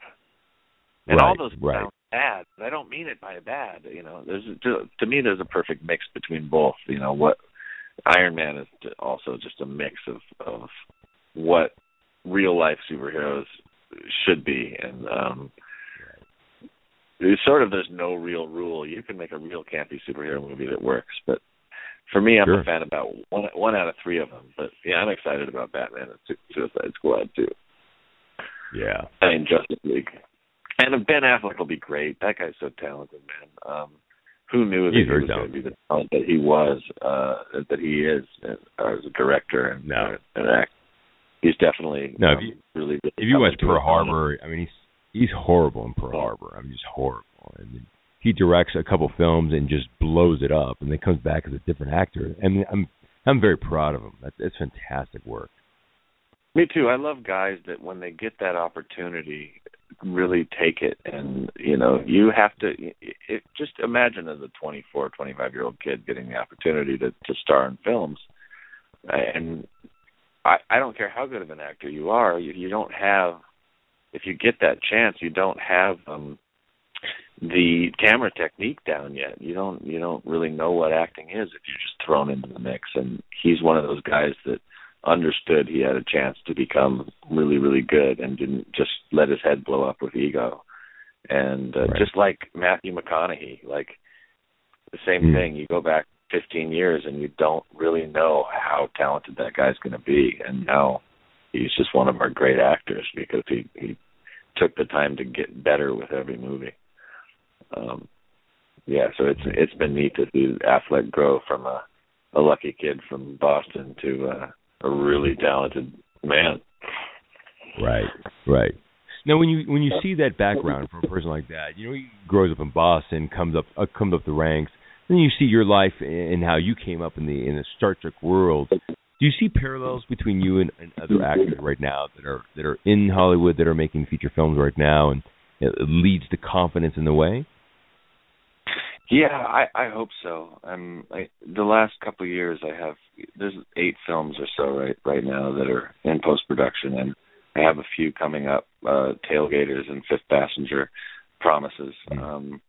And all those right. sound bad, but I don't mean it by bad. You know, there's to, to me there's a perfect mix between both. You know what Iron Man is also just a mix of of what real life superheroes should be, and um it's sort of there's no real rule. You can make a real campy superhero movie that works, but for me, I'm Sure. a fan about one one out of three of them. But yeah, I'm excited about Batman and Su- Suicide Squad too. Yeah. and Justice League. And Ben Affleck will be great. That guy's so talented, man. Um who knew that he was going to be the talent that he was, uh that he is uh, as a director and No. uh, an actor. He's definitely No, if um, you- really If you watch Pearl. Harbor, I mean he's he's horrible in Pearl Harbor. I mean just horrible. And he directs a couple films and just blows it up, and then comes back as a different actor. And I'm I'm very proud of him. That's it's fantastic work. Me too. I love guys that when they get that opportunity, really take it. And you know, you have to it, just imagine as a 24, 25 year old kid getting the opportunity to to star in films. And I I don't care how good of an actor you are, you, you don't have. If you get that chance, you don't have um the camera technique down yet. You don't you don't really know what acting is if you're just thrown into the mix. And he's one of those guys that understood he had a chance to become really really good and didn't just let his head blow up with ego. And uh, Right. just like Matthew McConaughey, like the same Mm. thing. You go back 15 years and you don't really know how talented that guy's going to be. And now he's just one of our great actors because he he took the time to get better with every movie. Um, yeah, so it's it's been neat to see Affleck grow from a a lucky kid from Boston to uh, a really talented man. Right, right. Now, when you when you see that background from a person like that, you know, he grows up in Boston, comes up uh, comes up the ranks, then you see your life and how you came up in the in the Star Trek world. Do you see parallels between you and, and other actors right now that are that are in Hollywood that are making feature films right now, and it leads to confidence in the way? Yeah, I I hope so. I'm I, the last couple of years I have there's eight films or so right right now that are in post production and I have a few coming up uh Tailgaters and Fifth Passenger promises. Um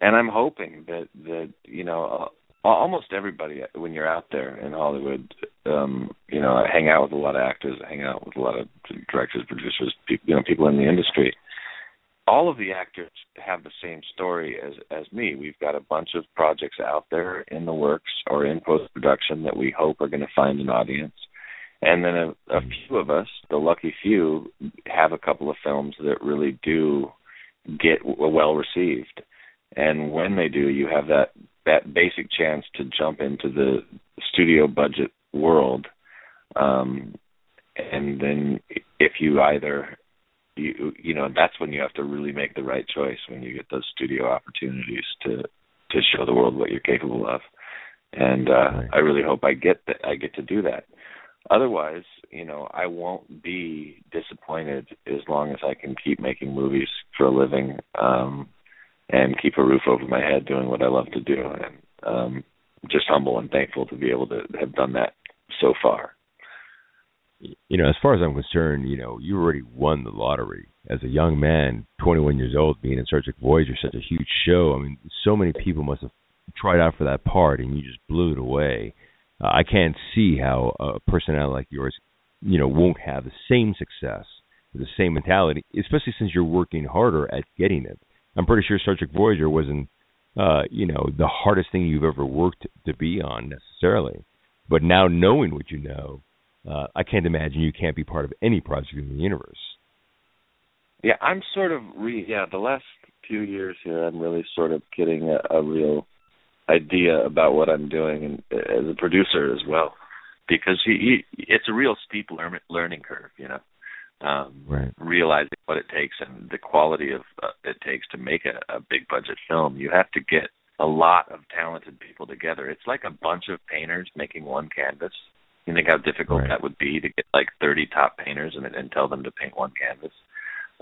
and I'm hoping that that you know uh, almost everybody when you're out there in Hollywood um you know I hang out with a lot of actors, I hang out with a lot of directors, producers, people, you know people in the industry all of the actors have the same story as as me. We've got a bunch of projects out there in the works or in post production that we hope are going to find an audience. And then a, a few of us, the lucky few, have a couple of films that really do get w- well received. And when they do, you have that that basic chance to jump into the studio budget world. Um, and then if you either you you know that's when you have to really make the right choice when you get those studio opportunities to to show the world what you're capable of. And uh i really hope i get that i get to do that. Otherwise you know i won't be disappointed as long as i can keep making movies for a living um and keep a roof over my head doing what i love to do. And um just humble and thankful to be able to have done that so far you know, as far as I'm concerned, you know, you already won the lottery as a young man, 21 years old, being in Star Trek Voyager, such a huge show. I mean, so many people must have tried out for that part, and you just blew it away. Uh, I can't see how a personality like yours, you know, won't have the same success, the same mentality, especially since you're working harder at getting it. I'm pretty sure Star Trek Voyager wasn't, uh, you know, the hardest thing you've ever worked to be on necessarily. But now knowing what you know, uh, I can't imagine you can't be part of any project in the universe. Yeah, I'm sort of re yeah, the last few years here I'm really sort of getting a, a real idea about what I'm doing and as a producer as well. because you, you, it's a real steep learn, learning curve, you know. Um, right. Realizing what it takes and the quality of uh, it takes to make a, a big budget film, you have to get a lot of talented people together. It's like a bunch of painters making one canvas. You think how difficult Right. that would be to get like 30 top painters and, and tell them to paint one canvas.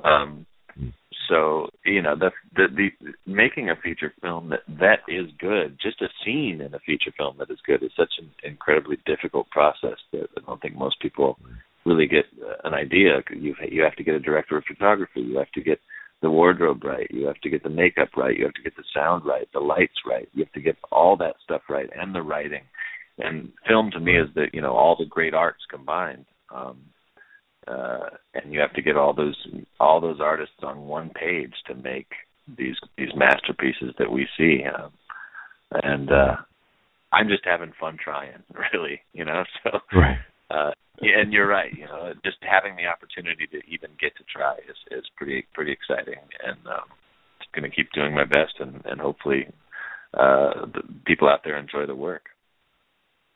Um, Mm. so you know the, the the making a feature film that that is good, just a scene in a feature film that is good, is such an incredibly difficult process that I don't think most people really get uh, an idea. You you have to get a director of photography, you have to get the wardrobe right, you have to get the makeup right, you have to get the sound right, the lights right, you have to get all that stuff right, and the writing. And film to me is the you know all the great arts combined. Um, uh, and you have to get all those all those artists on one page to make these these masterpieces that we see. Um, and uh, I'm just having fun trying, *laughs* really, you know. So, Right. uh, and you're right. You know, just having the opportunity to even get to try is is pretty pretty exciting, and um, going to keep doing my best, and and hopefully, uh, the people out there enjoy the work.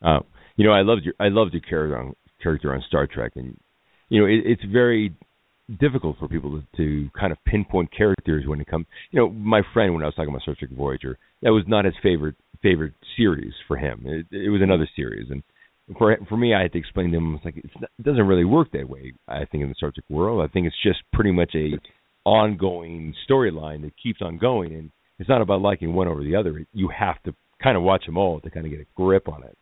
Uh, you know, I loved your I loved your character on character on Star Trek, and you know, it, it's very difficult for people to, to kind of pinpoint characters when it comes. You know, my friend when I was talking about Star Trek Voyager, that was not his favorite favorite series for him. It, it was another series, and for for me, I had to explain to him it's like it's not, it doesn't really work that way. I think in the Star Trek world, I think it's just pretty much a ongoing storyline that keeps on going, and it's not about liking one over the other. You have to kind of watch them all to kind of get a grip on it.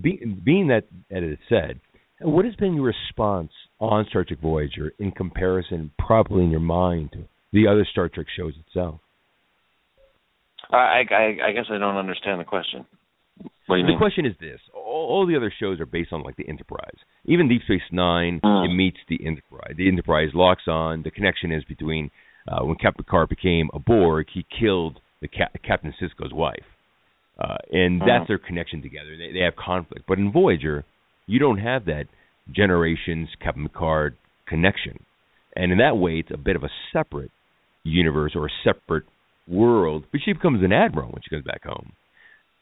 Be, being that that it is said, what has been your response on Star Trek Voyager in comparison, probably in your mind, to the other Star Trek shows itself? I I, I guess I don't understand the question. What do you the mean? question is this: all, all the other shows are based on like the Enterprise. Even Deep Space Nine, Mm. it meets the Enterprise. The Enterprise locks on. The connection is between uh, when Captain Picard became a Borg, he killed the Cap- Captain Sisko's wife, uh, and that's Mhm. their connection together. They, they have conflict, but in Voyager, you don't have that generations Captain Picard connection, and in that way, it's a bit of a separate universe or a separate world. But she becomes an admiral when she comes back home.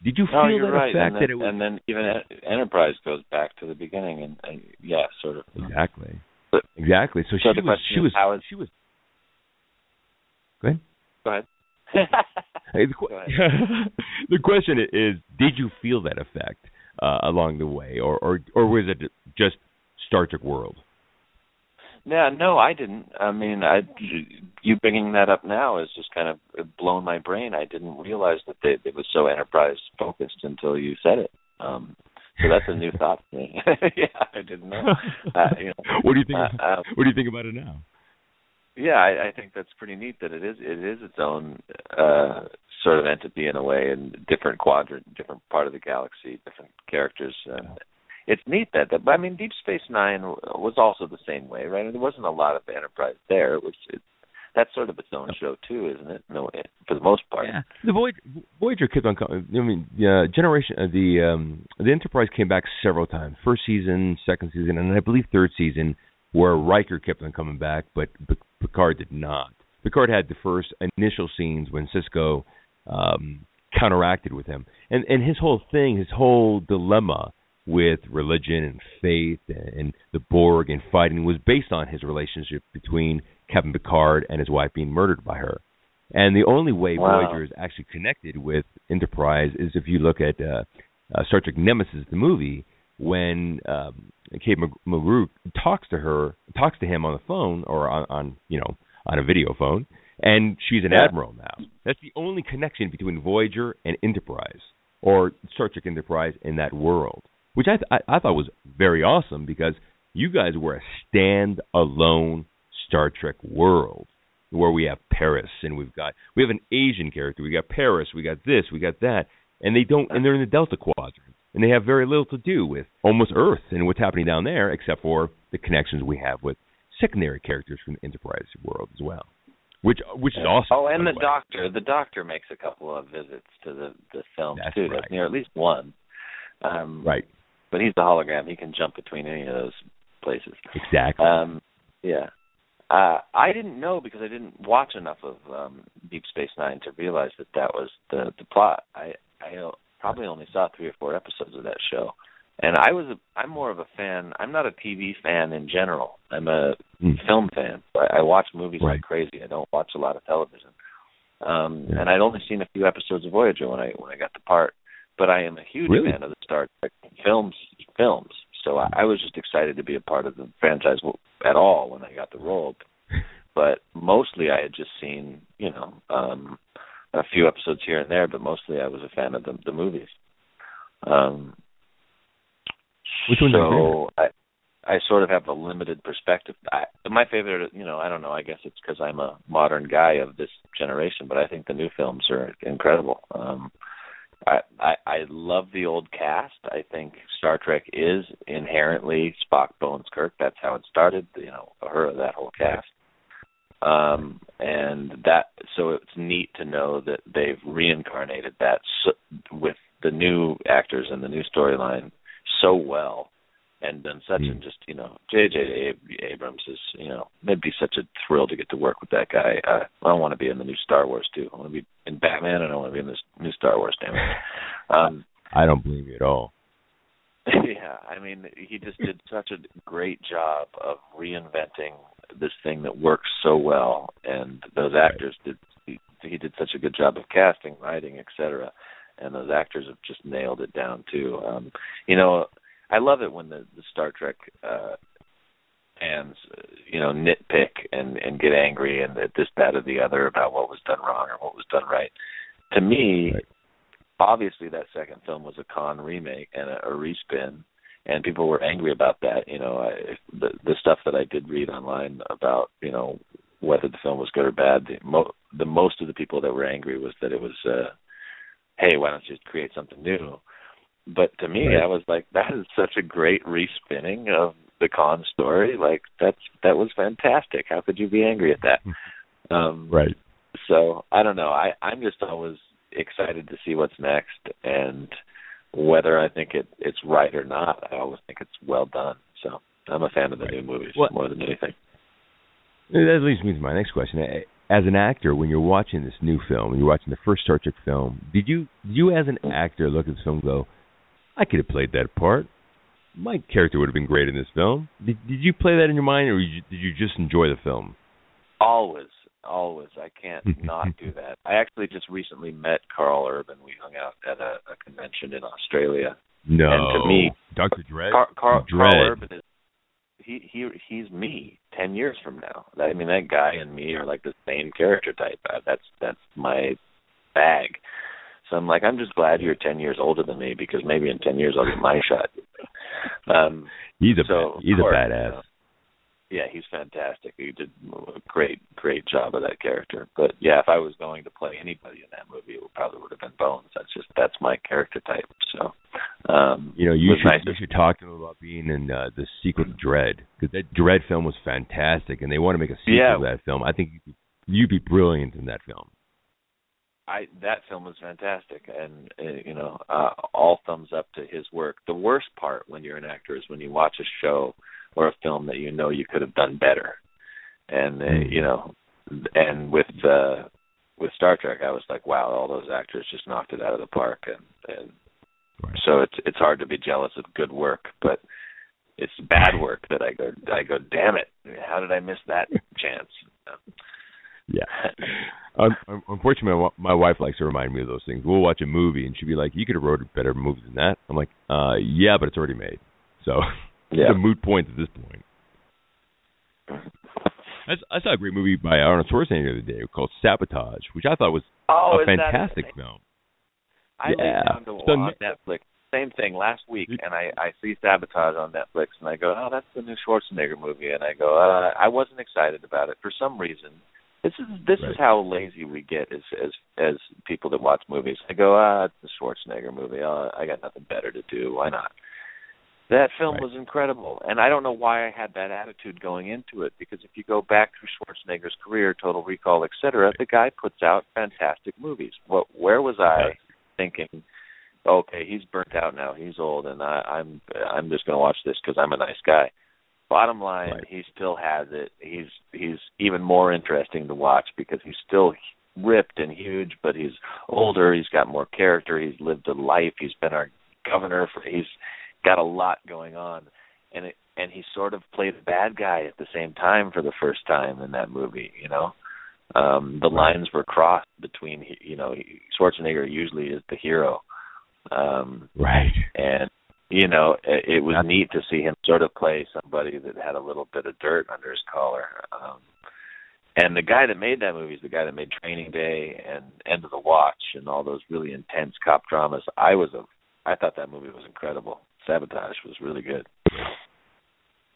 Did you No, feel you're that right. effect and, then, that it was and then even Enterprise goes back to the beginning, and, and yeah, sort of. Exactly. But- exactly. So, so she the was. question She was. how is- She was. Go ahead. Go ahead. The, qu- Go ahead. *laughs* the question is: Did you feel that effect uh, along the way, or, or or was it just Star Trek World? Yeah, no, I didn't. I mean, I you bringing that up now has just kind of blown my brain. I didn't realize that they, it was so enterprise focused until you said it. Um, so that's a new *laughs* thought for me. *laughs* yeah, I didn't know. Uh, you know, what do you think? uh, uh, what do you think about it now? Yeah, I, I think that's pretty neat that it is it is its own uh sort of entity in a way, and different quadrant, different part of the galaxy, different characters. And it's neat that, that. I mean, Deep Space Nine was also the same way, right? There wasn't a lot of Enterprise there. It was it, that's sort of its own show too, isn't it? No, for the most part. Yeah, the Voyager, Voyager kept on. co- I mean, uh, generation uh, the um, the Enterprise came back several times. First season, second season, and I believe third season, where Riker kept on coming back, but Picard did not. Picard had the first initial scenes when Sisko um, counteracted with him, and and his whole thing, his whole dilemma with religion and faith and the Borg and fighting was based on his relationship between Captain Picard and his wife being murdered by her. And the only way Wow. Voyager is actually connected with Enterprise is if you look at uh, uh, Star Trek Nemesis, the movie, when um, Kate Mulgrew talks to her, talks to him on the phone or on, on you know on a video phone, and she's an Yeah. admiral now. That's the only connection between Voyager and Enterprise, or Star Trek Enterprise in that world, which I, th- I I thought was very awesome because you guys were a stand-alone Star Trek world where we have Paris and we've got we have an Asian character, we got Paris, we got this, we got that, and they don't and they're in the Delta Quadrant and they have very little to do with almost Earth and what's happening down there, except for the connections we have with secondary characters from the Enterprise world as well, which which is awesome. Oh, and by the way. Doctor. The Doctor makes a couple of visits to the the films That's too, right. doesn't he? Or at least one. Um, right, But he's the hologram. He can jump between any of those places. exactly. Um, yeah. Uh, I didn't know because I didn't watch enough of um, Deep Space Nine to realize that that was the the plot. I I probably only saw three or four episodes of that show, And I was a, I'm more of a fan. I'm not a TV fan in general. I'm a Mm. film fan. I, I watch movies Right. like crazy. I don't watch a lot of television. Um Yeah. and I'd only seen a few episodes of Voyager when I when I got the part. But I am a huge Really? fan of the Star Trek films films. So I, I was just excited to be a part of the franchise at all when I got the role. But mostly I had just seen, you know, um a few episodes here and there, but mostly I was a fan of the the movies. Um Which one's so I I sort of have a limited perspective. I, my favorite, you know, I don't know. I guess it's because I'm a modern guy of this generation, but I think the new films are incredible. Um, I, I I love the old cast. I think Star Trek is inherently Spock, Bones, Kirk. That's how it started. You know, her that whole cast. Um, and that so it's neat to know that they've reincarnated that so, with the new actors and the new storyline so well and done such Hmm. and just you know J.J. Abrams is you know it'd be such a thrill to get to work with that guy. Uh, I don't want to be in the new Star Wars too. I want to be in Batman and I want to be in this new Star Wars. Damn it. *laughs* Um, I don't blame you at all. *laughs* yeah, I mean, he just did such a great job of reinventing this thing that works so well, and those actors did. He, he did such a good job of casting, writing, etc. And those actors have just nailed it down too. Um, you know, I love it when the, the Star Trek uh, fans, uh, you know, nitpick and and get angry and that this, that, or the other about what was done wrong or what was done right. To me, Right. Obviously that second film was a Khan remake and a, a respin and people were angry about that you know I, the the stuff that i did read online about you know whether the film was good or bad the mo- the most of the people that were angry was that it was uh hey why don't you create something new but to me Right. i was like that is such a great respinning of the Khan story like that's that was fantastic how could you be angry at that *laughs* um Right. so I don't know. I I'm just always excited to see what's next and whether I think it it's right or not. I always think it's well done. So I'm a fan of the Right. new movies What- more than anything. That leads me to my next question. As an actor, when you're watching this new film, you're watching the first Star Trek film, did you you as an actor look at this film and go, I could have played that part. My character would have been great in this film. Did did you play that in your mind, or did you just enjoy the film? Always, always. I can't *laughs* not do that. I actually just recently met Karl Urban. We hung out at a, a convention in Australia. No. And to me- Dr. Dredd. Car, Karl, Dredd. Karl Urban is he he he's me ten years from now. I mean that guy and me are like the same character type. That's that's my bag. So I'm like I'm just glad you're ten years older than me because maybe in ten years I'll get my shot. *laughs* Um, he's a so, bad- he's a badass. you know, yeah, he's fantastic. He did a great, great job of that character. But yeah, if I was going to play anybody in that movie, it would probably would have been Bones. That's just that's my character type. So, um, You know, you should nice you to- should talk to him about being in uh, the sequel to Dredd because that Dredd film was fantastic, and they want to make a sequel Yeah. to that film. I think you'd be, you'd be brilliant in that film. I that film was fantastic, and uh, you know, uh, all thumbs up to his work. The worst part when you're an actor is when you watch a show or a film that you know you could have done better, and uh, Mm. you know, and with uh, with Star Trek, I was like, wow, all those actors just knocked it out of the park, and and Right. so it's it's hard to be jealous of good work, but it's bad work that I go I go, damn it, how did I miss that *laughs* chance? Yeah. *laughs* Um, unfortunately, my, my wife likes to remind me of those things. We'll watch a movie, and she'll be like, "You could have wrote a better movie than that." I'm like, "Uh, yeah, but it's already made." So *laughs* Yeah. it's a moot point at this point. I, saw a great movie by Arnold Schwarzenegger the other day called Sabotage, which I thought was Oh, a is that- fantastic film. I laid Yeah. down to So on Netflix. Same thing last week, and I I see Sabotage on Netflix, and I go, oh, that's the new Schwarzenegger movie, and I go, uh, I wasn't excited about it for some reason. This is this Right. is how lazy we get as as as people that watch movies. I go, ah, it's the Schwarzenegger movie. Uh, I got nothing better to do. Why not? That film Right. was incredible, and I don't know why I had that attitude going into it. Because if you go back through Schwarzenegger's career, Total Recall, etc., the guy puts out fantastic movies. What? Where was I thinking? Okay, he's burnt out now. He's old, and I, I'm I'm just going to watch this because I'm a nice guy. Bottom line, Right. he still has it. He's he's even more interesting to watch because he's still ripped and huge, but he's older. He's got more character. He's lived a life. He's been our governor for. He's got a lot going on, and it and he sort of played a bad guy at the same time for the first time in that movie. You know, um, the lines were crossed between you know Schwarzenegger usually is the hero, um, right, and you know it, it was neat to see him sort of play somebody that had a little bit of dirt under his collar. Um, and the guy that made that movie is the guy that made Training Day and End of the Watch and all those really intense cop dramas. I was a I thought that movie was incredible. Sabotage was really good.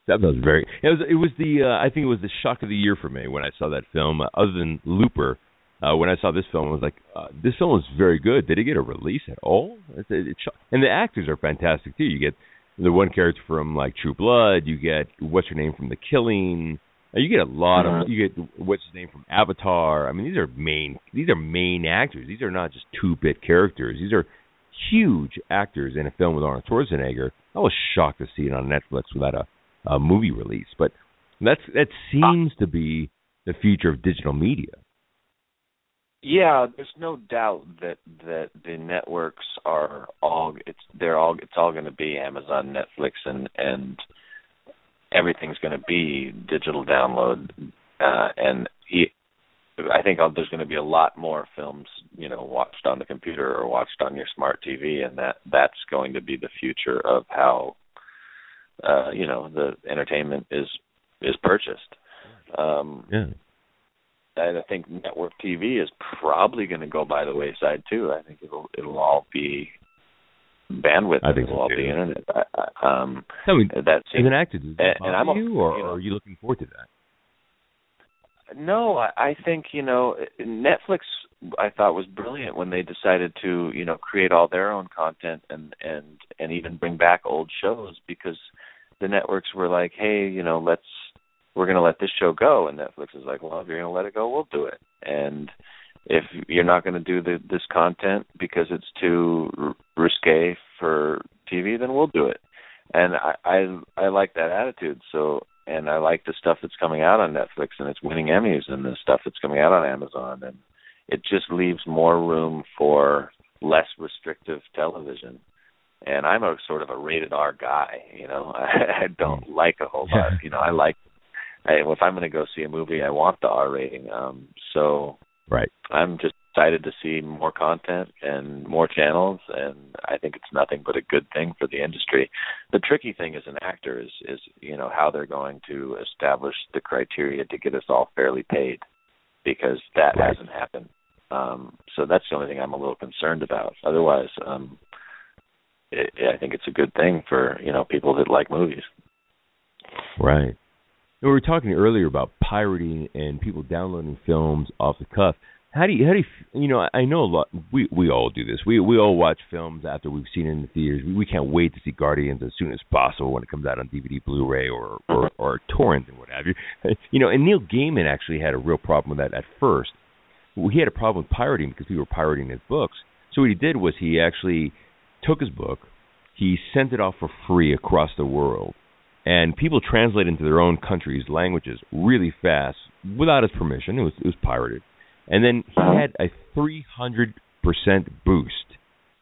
That was very. It was. It was the. Uh, I think it was the shock of the year for me when I saw that film. Uh, other than Looper, uh, when I saw this film, I was like, uh, "This film was very good." Did it get a release at all? It, it, it, and the actors are fantastic too. You get the one character from like True Blood. You get what's her name from The Killing. Uh, you get a lot of. You get what's his name from Avatar. I mean, these are main. These are main actors. These are not just two bit characters. These are huge actors in a film with Arnold Schwarzenegger. I was shocked to see it on Netflix without a, a movie release, but that's that seems to be the future of digital media. Yeah, there's no doubt that that the networks are all it's they're all it's all going to be Amazon, Netflix, and and everything's going to be digital download, uh, and I think there's going to be a lot more films, you know, watched on the computer or watched on your smart TV, and that that's going to be the future of how, uh, you know, the entertainment is is purchased. Um, yeah. And I think network TV is probably going to go by the wayside too. I think it'll it'll all be bandwidth. I think it'll all too. be internet. Um, I mean, that seems, as an actor, does and, and I'm you, or, you know, or are you looking forward to that? No, I, I think you know Netflix. I thought was brilliant when they decided to you know create all their own content and and and even bring back old shows because the networks were like, hey, you know, let's we're going to let this show go, and Netflix is like, well, if you're going to let it go, we'll do it. And if you're not going to do the, this content because it's too r- risque for TV, then we'll do it. And I I, I like that attitude. So and I like the stuff that's coming out on Netflix and it's winning Emmys and the stuff that's coming out on Amazon and it just leaves more room for less restrictive television. And I'm a sort of a rated R guy, you know. I, *laughs* I don't like a whole lot, you know. I like I, if I'm going to go see a movie, I want the R rating. Um so right. I'm just excited to see more content and more channels and I think it's nothing but a good thing for the industry. The tricky thing as an actor is is you know how they're going to establish the criteria to get us all fairly paid because that right. hasn't happened. Um so that's the only thing I'm a little concerned about. Otherwise um it, I think it's a good thing for, you know, people that like movies. Right. We were talking earlier about pirating and people downloading films off the cuff. How do you how do you you know I know a lot we we all do this. We we all watch films after we've seen it in the theaters. We, we can't wait to see Guardians as soon as possible when it comes out on DVD Blu-ray or or mm-hmm. or torrent and what have you. *laughs* You know and Neil Gaiman actually had a real problem with that at first. He had a problem with pirating because people were pirating his books. So what he did was he actually took his book he sent it off for free across the world and people translated into their own countries languages really fast without his permission. It was it was pirated and then he had a 300% boost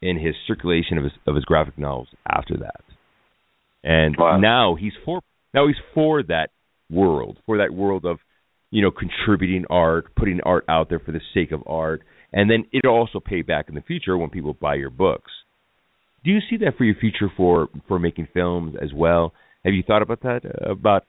in his circulation of his of his graphic novels after that. And wow. now he's for now he's for that world, for that world of you know contributing art, putting art out there for the sake of art, and then it'll also pay back in the future when people buy your books. Do you see that for your future for for making films as well? Have you thought about that about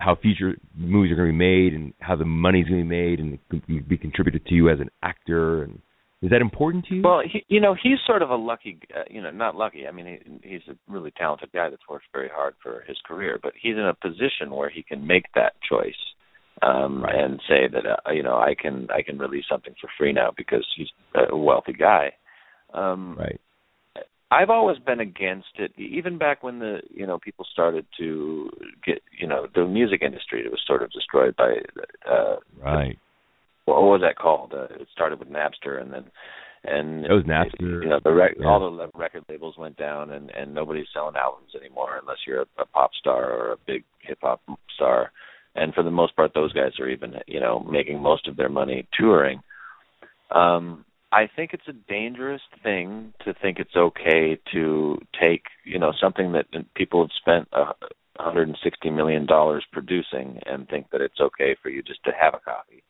how future movies are going to be made and how the money's going to be made and be contributed to you as an actor and is that important to you? Well, he, you know, he's sort of a lucky, uh, you know, not lucky. I mean, he, he's a really talented guy that's worked very hard for his career, but he's in a position where he can make that choice um right. and say that uh, you know, I can I can release something for free now because he's a wealthy guy. Um Right. I've always been against it, even back when the you know people started to get you know the music industry. It was sort of destroyed by uh, right. The, what was that called? Uh, it started with Napster, and then and it was Napster. You know, the rec- yeah. all the record labels went down, and and nobody's selling albums anymore unless you're a, a pop star or a big hip hop star. And for the most part, those guys are even you know making most of their money touring. Um, I think it's a dangerous thing to think it's okay to take, you know, something that people have spent a 160 million dollars producing and think that it's okay for you just to have a copy.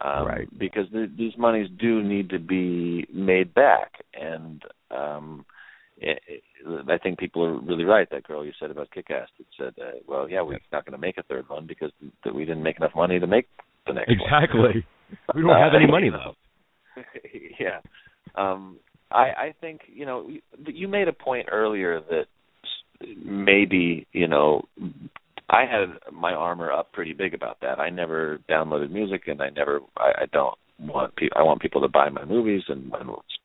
Um, right. Because the, these monies do need to be made back, and um, it, it, I think people are really right. That girl you said about Kick-Ass that said, uh, "Well, yeah, we're not going to make a third one because th- we didn't make enough money to make the next exactly. one." Exactly. *laughs* we don't have any money left. *laughs* yeah. Um, I, I think you know you made a point earlier that maybe you know I had my armor up pretty big about that. I never downloaded music, and I never I, I don't want people. I want people to buy my movies and,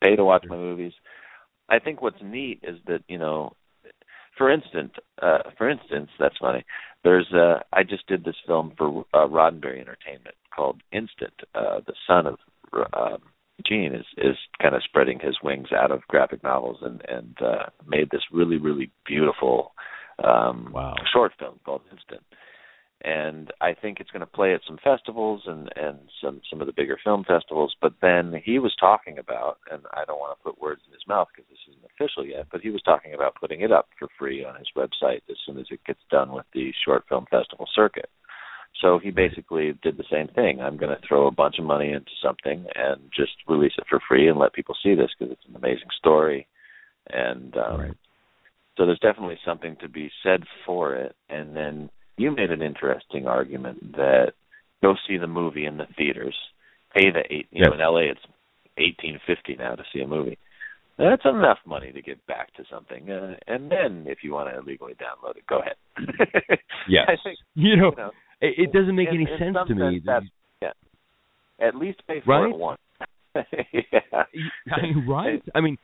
pay to watch my movies. I think what's neat is that you know, for instance, uh, for instance, that's funny. There's uh, I just did this film for uh, Roddenberry Entertainment called Instant. Uh, the son of uh, Gene is is kind of spreading his wings out of graphic novels and and uh, made this really really beautiful um, wow. short film called Instant. And I think it's going to play at some festivals and and some some of the bigger film festivals. But then he was talking about, and I don't want to put words in his mouth because this isn't official yet. But he was talking about putting it up for free on his website as soon as it gets done with the short film festival circuit. So he basically did the same thing. I'm going to throw a bunch of money into something and just release it for free and let people see this because it's an amazing story. And um, right. so there's definitely something to be said for it. And then you made an interesting argument that go see the movie in the theaters, pay the eight. You yes. know, in LA it's eighteen fifty now to see a movie. That's enough money to get back to something, uh, and then if you want to illegally download it, go ahead. *laughs* yes, I think, you know, you know it, it doesn't make in, any in sense to me. Sense that, yeah, at least pay for right? it once. *laughs* yeah. right. I mean,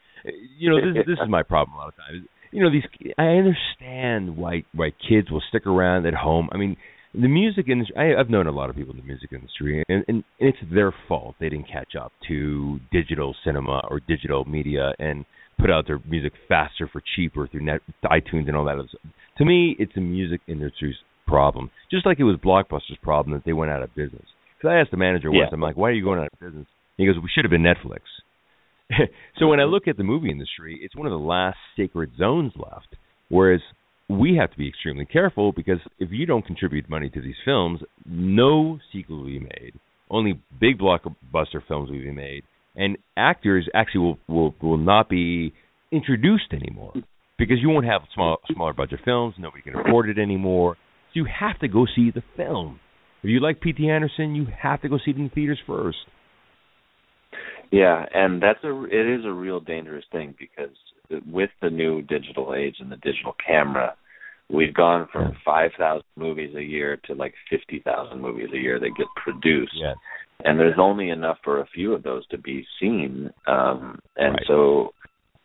you know, this this is my problem a lot of times. You know, these I understand why why kids will stick around at home. I mean, the music industry. I, I've known a lot of people in the music industry, and, and it's their fault they didn't catch up to digital cinema or digital media and put out their music faster for cheaper through net, iTunes and all that. To me, it's the music industry's problem, just like it was Blockbuster's problem that they went out of business. Because I asked the manager once, Yeah. I'm like, "Why are you going out of business?" He goes, "We should have been Netflix." *laughs* so when I look at the movie industry, it's one of the last sacred zones left. Whereas we have to be extremely careful because if you don't contribute money to these films, no sequel will be made. Only big blockbuster films will be made, and actors actually will will, will not be introduced anymore because you won't have small smaller budget films. Nobody can afford it anymore. You have to go see the film. If you like P.T. Anderson, you have to go see it in theaters first. Yeah, and that's a it is a real dangerous thing because with the new digital age and the digital camera, we've gone from five thousand movies a year to like fifty thousand movies a year that get produced. Yeah. And there's only enough for a few of those to be seen. Um and Right. so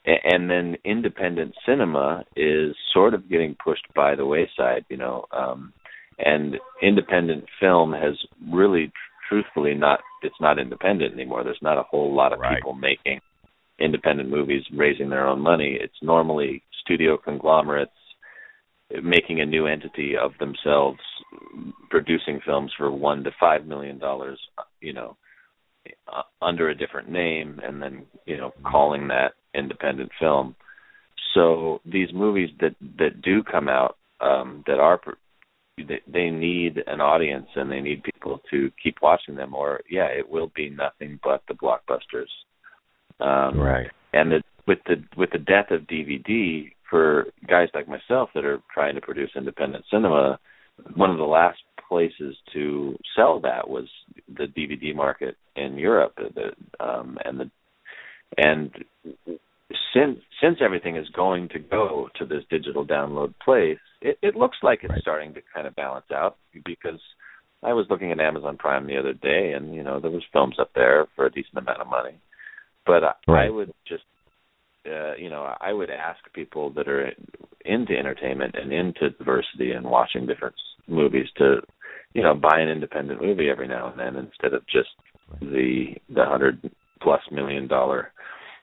and then independent cinema is sort of getting pushed by the wayside, you know. Um and independent film has really truthfully not it's not independent anymore. There's not a whole lot of Right. people making independent movies raising their own money. It's normally studio conglomerates making a new entity of themselves producing films for 1 to 5 million dollars, you know, under a different name and then, you know, calling that independent film. So these movies that that do come out um that are they, they need an audience and they need people to keep watching them or yeah it will be nothing but the blockbusters um Right. and the, with the with the death of dvd for guys like myself that are trying to produce independent cinema one of the last places to sell that was the dvd market in europe the um and the and since since everything is going to go to this digital download place, it, it looks like it's Right. starting to kind of balance out because I was looking at Amazon Prime the other day, and you know there was films up there for a decent amount of money, but I, Right. I would just uh, you know I would ask people that are into entertainment and into diversity and watching different movies to you know buy an independent movie every now and then instead of just the the hundred plus million dollar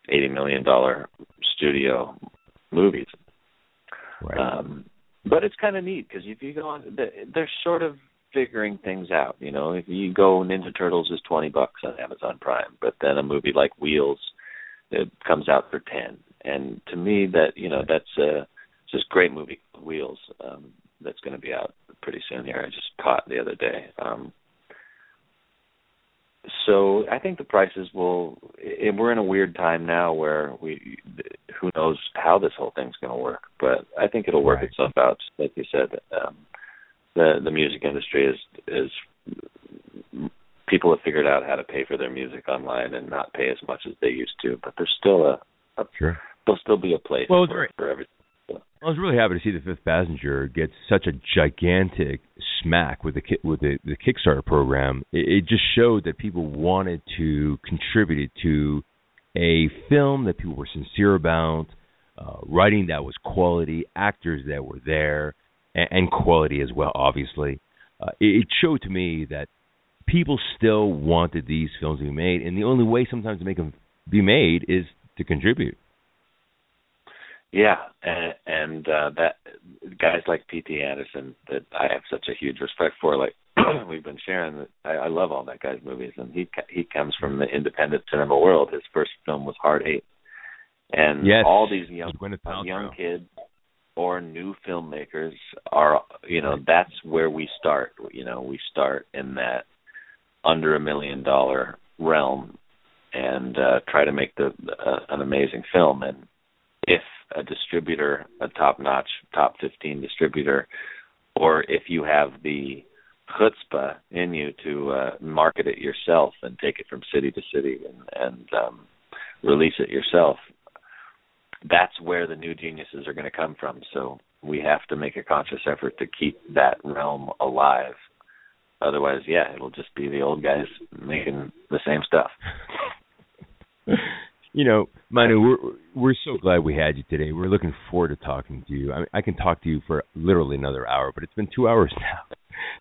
eighty million dollar studio movies. Right. Um, but it's kind of neat because if you go on, the- they're sort of figuring things out. You know, if you go Ninja Turtles is twenty bucks on Amazon Prime, but then a movie like Wheels it comes out for ten. And to me, that you know, that's a just great movie Wheels. Um, that's going to be out pretty soon here. I just caught the other day. Um, so I think the prices will. We're in a weird time now where we, who knows how this whole thing's going to work, but I think it'll work Right. itself out. Like you said, um, the the music industry is is people have figured out how to pay for their music online and not pay as much as they used to, but there's still a, a Sure. there'll still be a place Well, for, for everything. I was really happy to see the Fifth Passenger get such a gigantic smack with the with the, the Kickstarter program. It, it just showed that people wanted to contribute to a film that people were sincere about, uh, writing that was quality, actors that were there, and, and quality as well. Obviously, uh, it, it showed to me that people still wanted these films to be made, and the only way sometimes to make them be made is to contribute. Yeah, and, and uh, that guys like P.T. Anderson that I have such a huge respect for. Like *clears throat* we've been sharing, I, I love all that guy's movies, and he he comes from the independent cinema world. His first film was Hard Eight, and Yes, all these young It was Gwyneth Paltrow. young kids or new filmmakers are you know that's where we start. You know, we start in that under a million dollar realm and uh, try to make the uh, an amazing film and if a distributor, a top-notch, top 15 distributor, or if you have the chutzpah in you to uh, market it yourself and take it from city to city and, and um, release it yourself, that's where the new geniuses are going to come from. So we have to make a conscious effort to keep that realm alive. Otherwise, yeah, it'll just be the old guys making the same stuff. *laughs* you know, Manu, we're we're so glad we had you today. We're looking forward to talking to you. I mean, I can talk to you for literally another hour, but it's been two hours *laughs* now.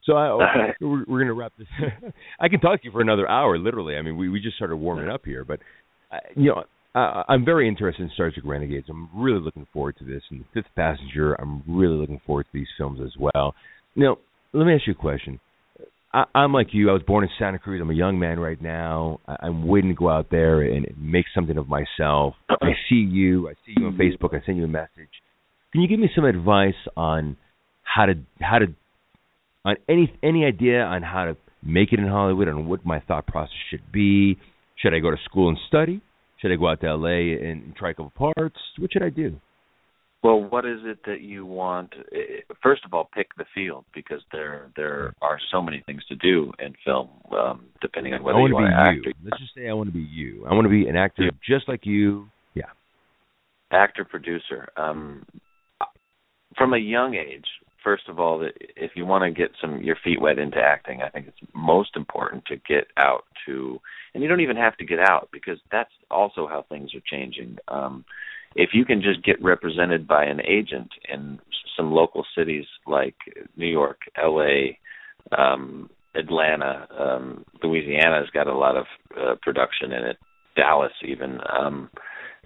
So I, we're, we're going to wrap this. *laughs* I can talk to you for another hour, literally. I mean, we we just started warming up here, but uh, you know, I, I'm very interested in Star Trek Renegades. I'm really looking forward to this, and the Fifth Passenger. I'm really looking forward to these films as well. Now, let me ask you a question. I, I'm like you. I was born in Santa Cruz. I'm a young man right now. I, I'm waiting to go out there and make something of myself. I *clears throat* see you. I see you on Facebook. I send you a message. Can you give me some advice on how to how to on any any idea on how to make it in Hollywood and what my thought process should be? Should I go to school and study? Should I go out to LA and try a couple parts? What should I do? Well, what is it that you want? Eh, First of all, pick the field because there there are so many things to do in film, um, depending on whether I want you to be want to you. act Let's just say I want to be you. I want to be an actor just like you. Yeah. actor producer. Um, from a young age, first of all, that if you want to get some your feet wet into acting, I think it's most important to get out to, and you don't even have to get out because that's also how things are changing. Um, if you can just get represented by an agent in some local cities like New York, L.A., um, Atlanta, um, Louisiana's got a lot of uh, production in it. Dallas, even. Um,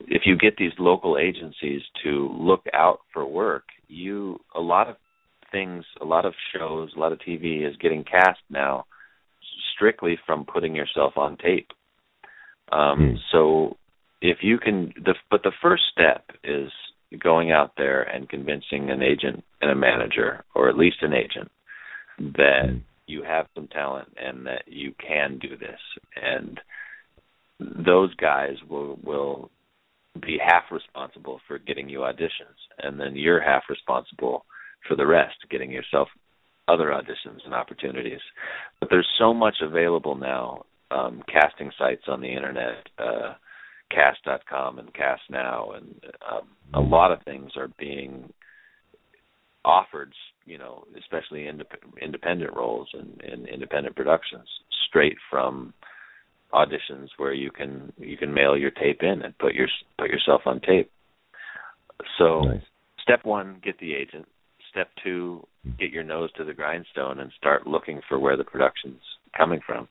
if you get these local agencies to look out for work, you a lot of things, a lot of shows, a lot of TV is getting cast now strictly from putting yourself on tape. Um, Hmm. So if you can, the but the first step is going out there and convincing an agent and a manager, or at least an agent, that you have some talent and that you can do this. And those guys will will be half responsible for getting you auditions and then you're half responsible for the rest getting yourself other auditions and opportunities. But there's so much available now um casting sites on the internet uh cast.com and cast now and um, a lot of things are being offered you know especially indep- independent roles and, and independent productions straight from auditions where you can you can mail your tape in and put your put yourself on tape. So Nice. step one, get the agent. Step two, get your nose to the grindstone and start looking for where the production's coming from.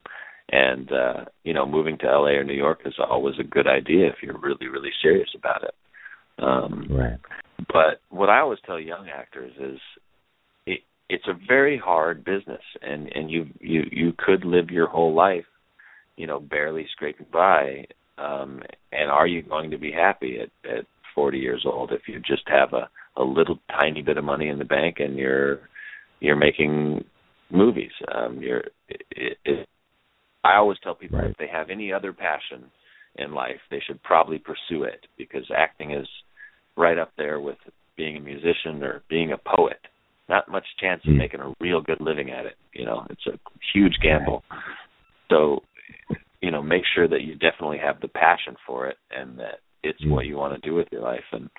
And uh, you know, moving to LA or New York is always a good idea if you're really, really serious about it. Um Right. but what I always tell young actors is, it, it's a very hard business, and and you you you could live your whole life, you know, barely scraping by. Um, and are you going to be happy at at 40 years old if you just have a a little tiny bit of money in the bank and you're you're making movies? Um, you're it, it, I always tell people Right. if they have any other passion in life, they should probably pursue it because acting is right up there with being a musician or being a poet. Not much chance of Mm. making a real good living at it. You know, it's a huge gamble. So, you know, make sure that you definitely have the passion for it and that it's Mm. what you want to do with your life. And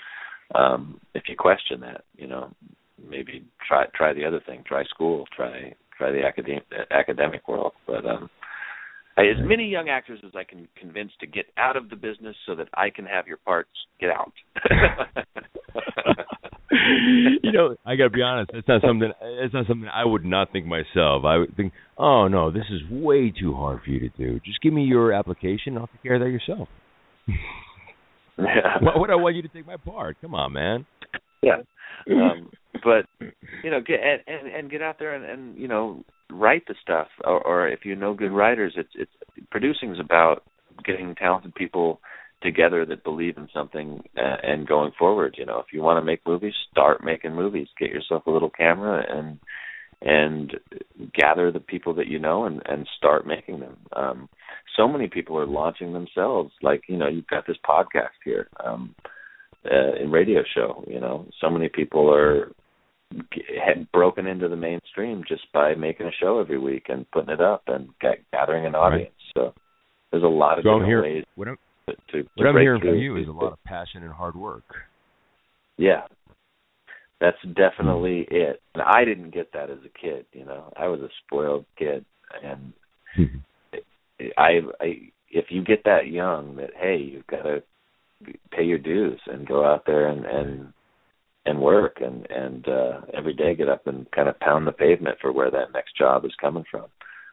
um if you question that, you know, maybe try try the other thing. Try school. Try try the academic academic world. But um as many young actors as I can convince to get out of the business so that I can have your parts get out. *laughs* you know, I gotta be honest. It's not something. It's not something I would not think myself. I would think, oh no, this is way too hard for you to do. Just give me your application. I'll take care of that yourself. yeah. *laughs* Why would I want you to take my part? Come on, man. Yeah. Um, but you know, get and, and and get out there and, and you know write the stuff, or, or if you know good writers, it's it's producing is about getting talented people together that believe in something uh, and going forward. You know, if you want to make movies, start making movies. Get yourself a little camera and and gather the people that you know and and start making them. Um, so many people are launching themselves. Like you know, you've got this podcast here. Um, uh, in radio show. You know, so many people are g- had broken into the mainstream just by making a show every week and putting it up and ga- gathering an audience. So there's a lot of So different here. ways What I'm, to, to, to what I'm hearing from you is a lot of passion and hard work. Yeah. That's definitely it. And I didn't get that as a kid, you know. I was a spoiled kid and I I if you get that young that hey, you've got to pay your dues and go out there and and and work and and uh every day get up and kind of pound the pavement for where that next job is coming from.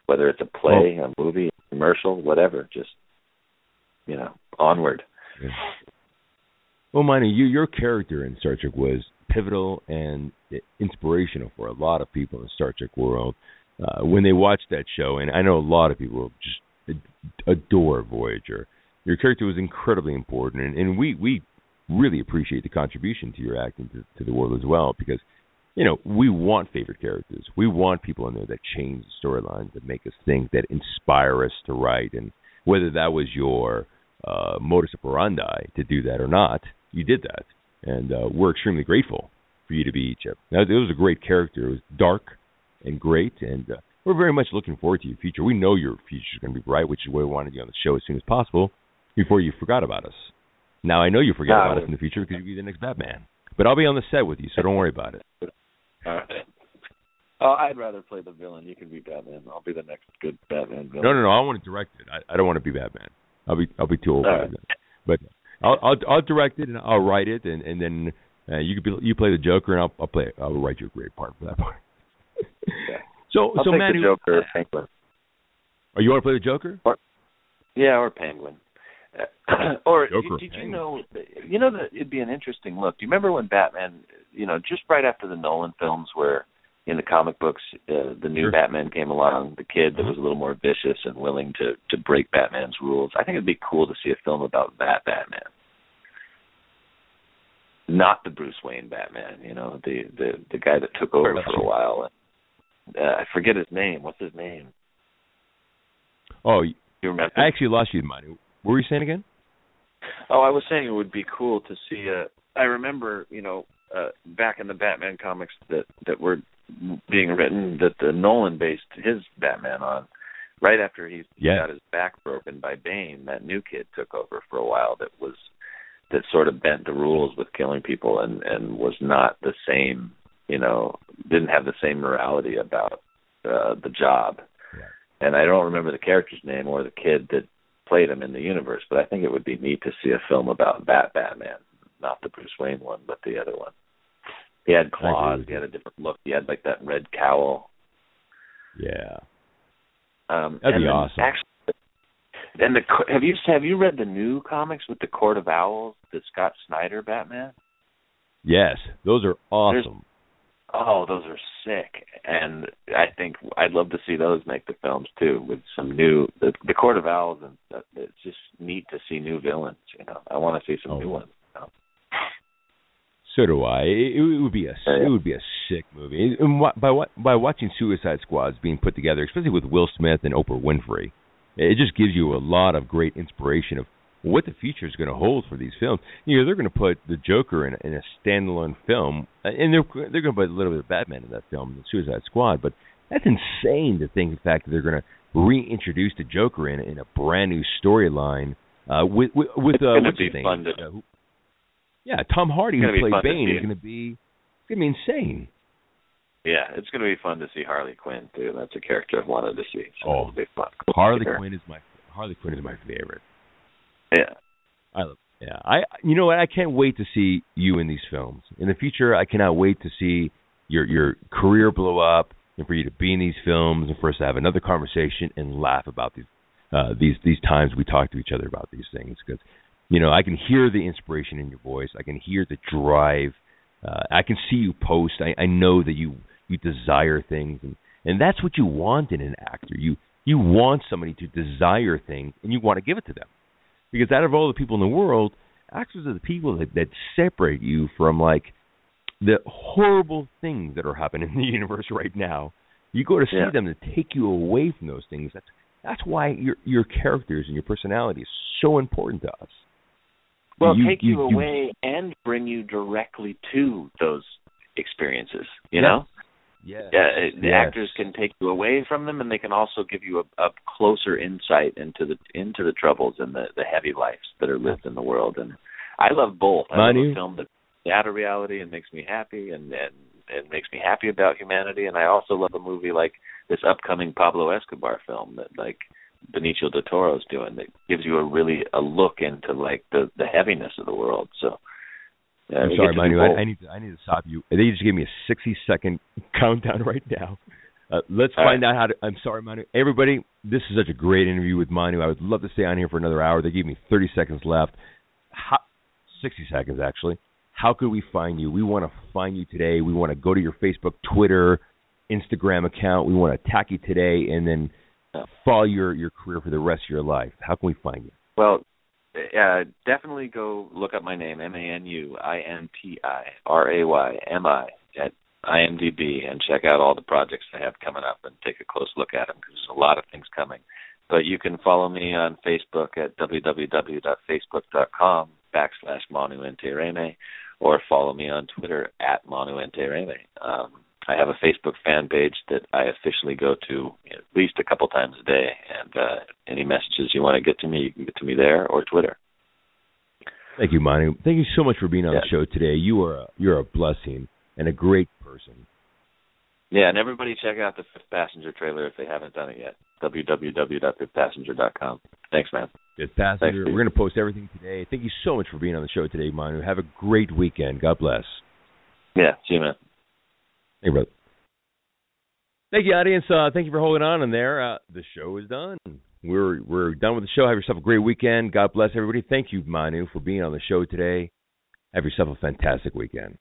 Whether it's a play, a movie, a commercial, whatever, just you know, onward. Yeah. Well, Manu, you your character in Star Trek was pivotal and i- inspirational for a lot of people in the Star Trek world. Uh, when they watched that show, and I know a lot of people just ad- adore Voyager. Your character was incredibly important, and, and we we really appreciate the contribution to your acting to, to the world as well, because you know we want favorite characters. We want people in there that change the storylines, that make us think, that inspire us to write, and whether that was your uh, modus operandi to do that or not, you did that, and uh, we're extremely grateful for you to be Icheb. Now, it was a great character. It was dark and great, and uh, we're very much looking forward to your future. We know your future is going to be bright, which is why we wanted you on the show as soon as possible before you forgot about us. Now I know you forget about us in the future because you'll be the next Batman. But I'll be on the set with you, so don't worry about it. *laughs* All right. Oh, I'd rather play the villain. You can be Batman. I'll be the next good Batman villain. No, no, no. I want to direct it. I, I don't want to be Batman. I'll be I'll be too old All for right. that. But I'll I'll I'll direct it and I'll write it and and then uh, you could be you play the Joker and I'll I'll play I'll write you a great part for that part. Yeah. So I'll so take Manu, the Joker or Penguin. oh, you want to play the Joker? Or, Yeah, or Penguin. *clears throat* Or Joker, did you know? You know that it'd be an interesting look. Do you remember when Batman? You know, just right after the Nolan films, where in the comic books, uh, the new Sure. Batman came along, the kid that was a little more vicious and willing to to break Batman's rules. I think it'd be cool to see a film about that Batman, not the Bruce Wayne Batman. You know, the the the guy that took over for a while. Uh, I forget his name. What's his name? Oh, You remember? I actually lost you, Manu. What were you saying again? Oh, I was saying it would be cool to see a. I remember, you know, uh, back in the Batman comics that that were being written that the Nolan based his Batman on. Right after he Yeah. got his back broken by Bane, that new kid took over for a while. That was that sort of bent the rules with killing people and and was not the same. You know, didn't have the same morality about uh, the job. And I don't remember the character's name or the kid that played him in the universe, but I think it would be neat to see a film about that Batman, not the Bruce Wayne one, but the other one. He had claws. He had a different look. He had like that red cowl. Yeah. Um, That'd be awesome. Actually, and the have you have you read the new comics with the Court of Owls, the Scott Snyder Batman? Yes, those are awesome. Oh, those are sick, and I think I'd love to see those make the films too, with some new the, the Court of Owls, and uh, it's just neat to see new villains. You know, I want to see some Oh. new ones. You know? So do I. It, it would be a Yeah. it would be a sick movie. And wa- by what by watching Suicide Squads being put together, especially with Will Smith and Oprah Winfrey, it just gives you a lot of great inspiration of what the future is going to hold for these films. You know, they're going to put the Joker in, in a standalone film, uh, and they're they're going to put a little bit of Batman in that film, the Suicide Squad. But that's insane to think the fact that they're going to reintroduce the Joker in in a brand new storyline uh, with with, with uh, what's his name? to- Uh, who- yeah, Tom Hardy who played Bane is going to be it's going to be insane. Yeah, it's going to be fun to see Harley Quinn too. That's a character I've wanted to see. So Oh, it'll be fun. Harley Quinn is my Harley Quinn is my favorite. Yeah. I love. Yeah, I. You know what? I can't wait to see you in these films in the future. I cannot wait to see your your career blow up and for you to be in these films and for us to have another conversation and laugh about these uh, these these times we talk to each other about these things because you know I can hear the inspiration in your voice. I can hear the drive. Uh, I can see you post. I, I know that you you desire things and and that's what you want in an actor. You you want somebody to desire things and you want to give it to them because out of all the people in the world, actors are the people that, that separate you from like the horrible things that are happening in the *laughs* universe right now. You go to see Yeah. them to take you away from those things. That's that's why your your characters and your personality is so important to us. Well, You- take you, you- you- away and bring you directly to those experiences. You Yes. know, Yes. yeah, the Yes. actors can take you away from them, and they can also give you a, a closer insight into the into the troubles and the the heavy lives that are lived in the world. And I love both. I love a film that's out of reality and makes me happy, and and it makes me happy about humanity. And I also love a movie like this upcoming Pablo Escobar film that like Benicio del Toro's doing that gives you a really a look into like the the heaviness of the world. So. Yeah, I'm sorry, Manu. I. I need to I need to stop you. They just gave me a 60 second *laughs* countdown right now. Uh, let's All find out how to. I'm sorry, Manu. Everybody, this is such a great interview with Manu. I would love to stay on here for another hour. They gave me 30 seconds left. How, 60 seconds actually. How could we find you? We want to find you today. We want to go to your Facebook, Twitter, Instagram account. We want to attack you today and then uh, follow your your career for the rest of your life. How can we find you? Well, uh, definitely go look up my name, M A N U I N T I R A Y M I, at IMDb and check out all the projects I have coming up and take a close look at them because there's a lot of things coming. But you can follow me on Facebook at www.facebook.com backslash Manu or follow me on Twitter at Manu Um, I have a Facebook fan page that I officially go to at least a couple times a day, and uh, any messages you want to get to me, you can get to me there or Twitter. Thank you, Manu. Thank you so much for being on the show today. You are a, you're a blessing and a great person. Yeah, and everybody check out the Fifth Passenger trailer if they haven't done it yet. www.fifthpassenger.com. Thanks, man. Good passenger. Thanks, We're going to post everything today. Thank you so much for being on the show today, Manu. Have a great weekend. God bless. Yeah, see you, man. Hey, brother. Thank you, audience. Uh, thank you for holding on in there. Uh, the show is done. We're we're done with the show. Have yourself a great weekend. God bless everybody. Thank you, Manu, for being on the show today. Have yourself a fantastic weekend.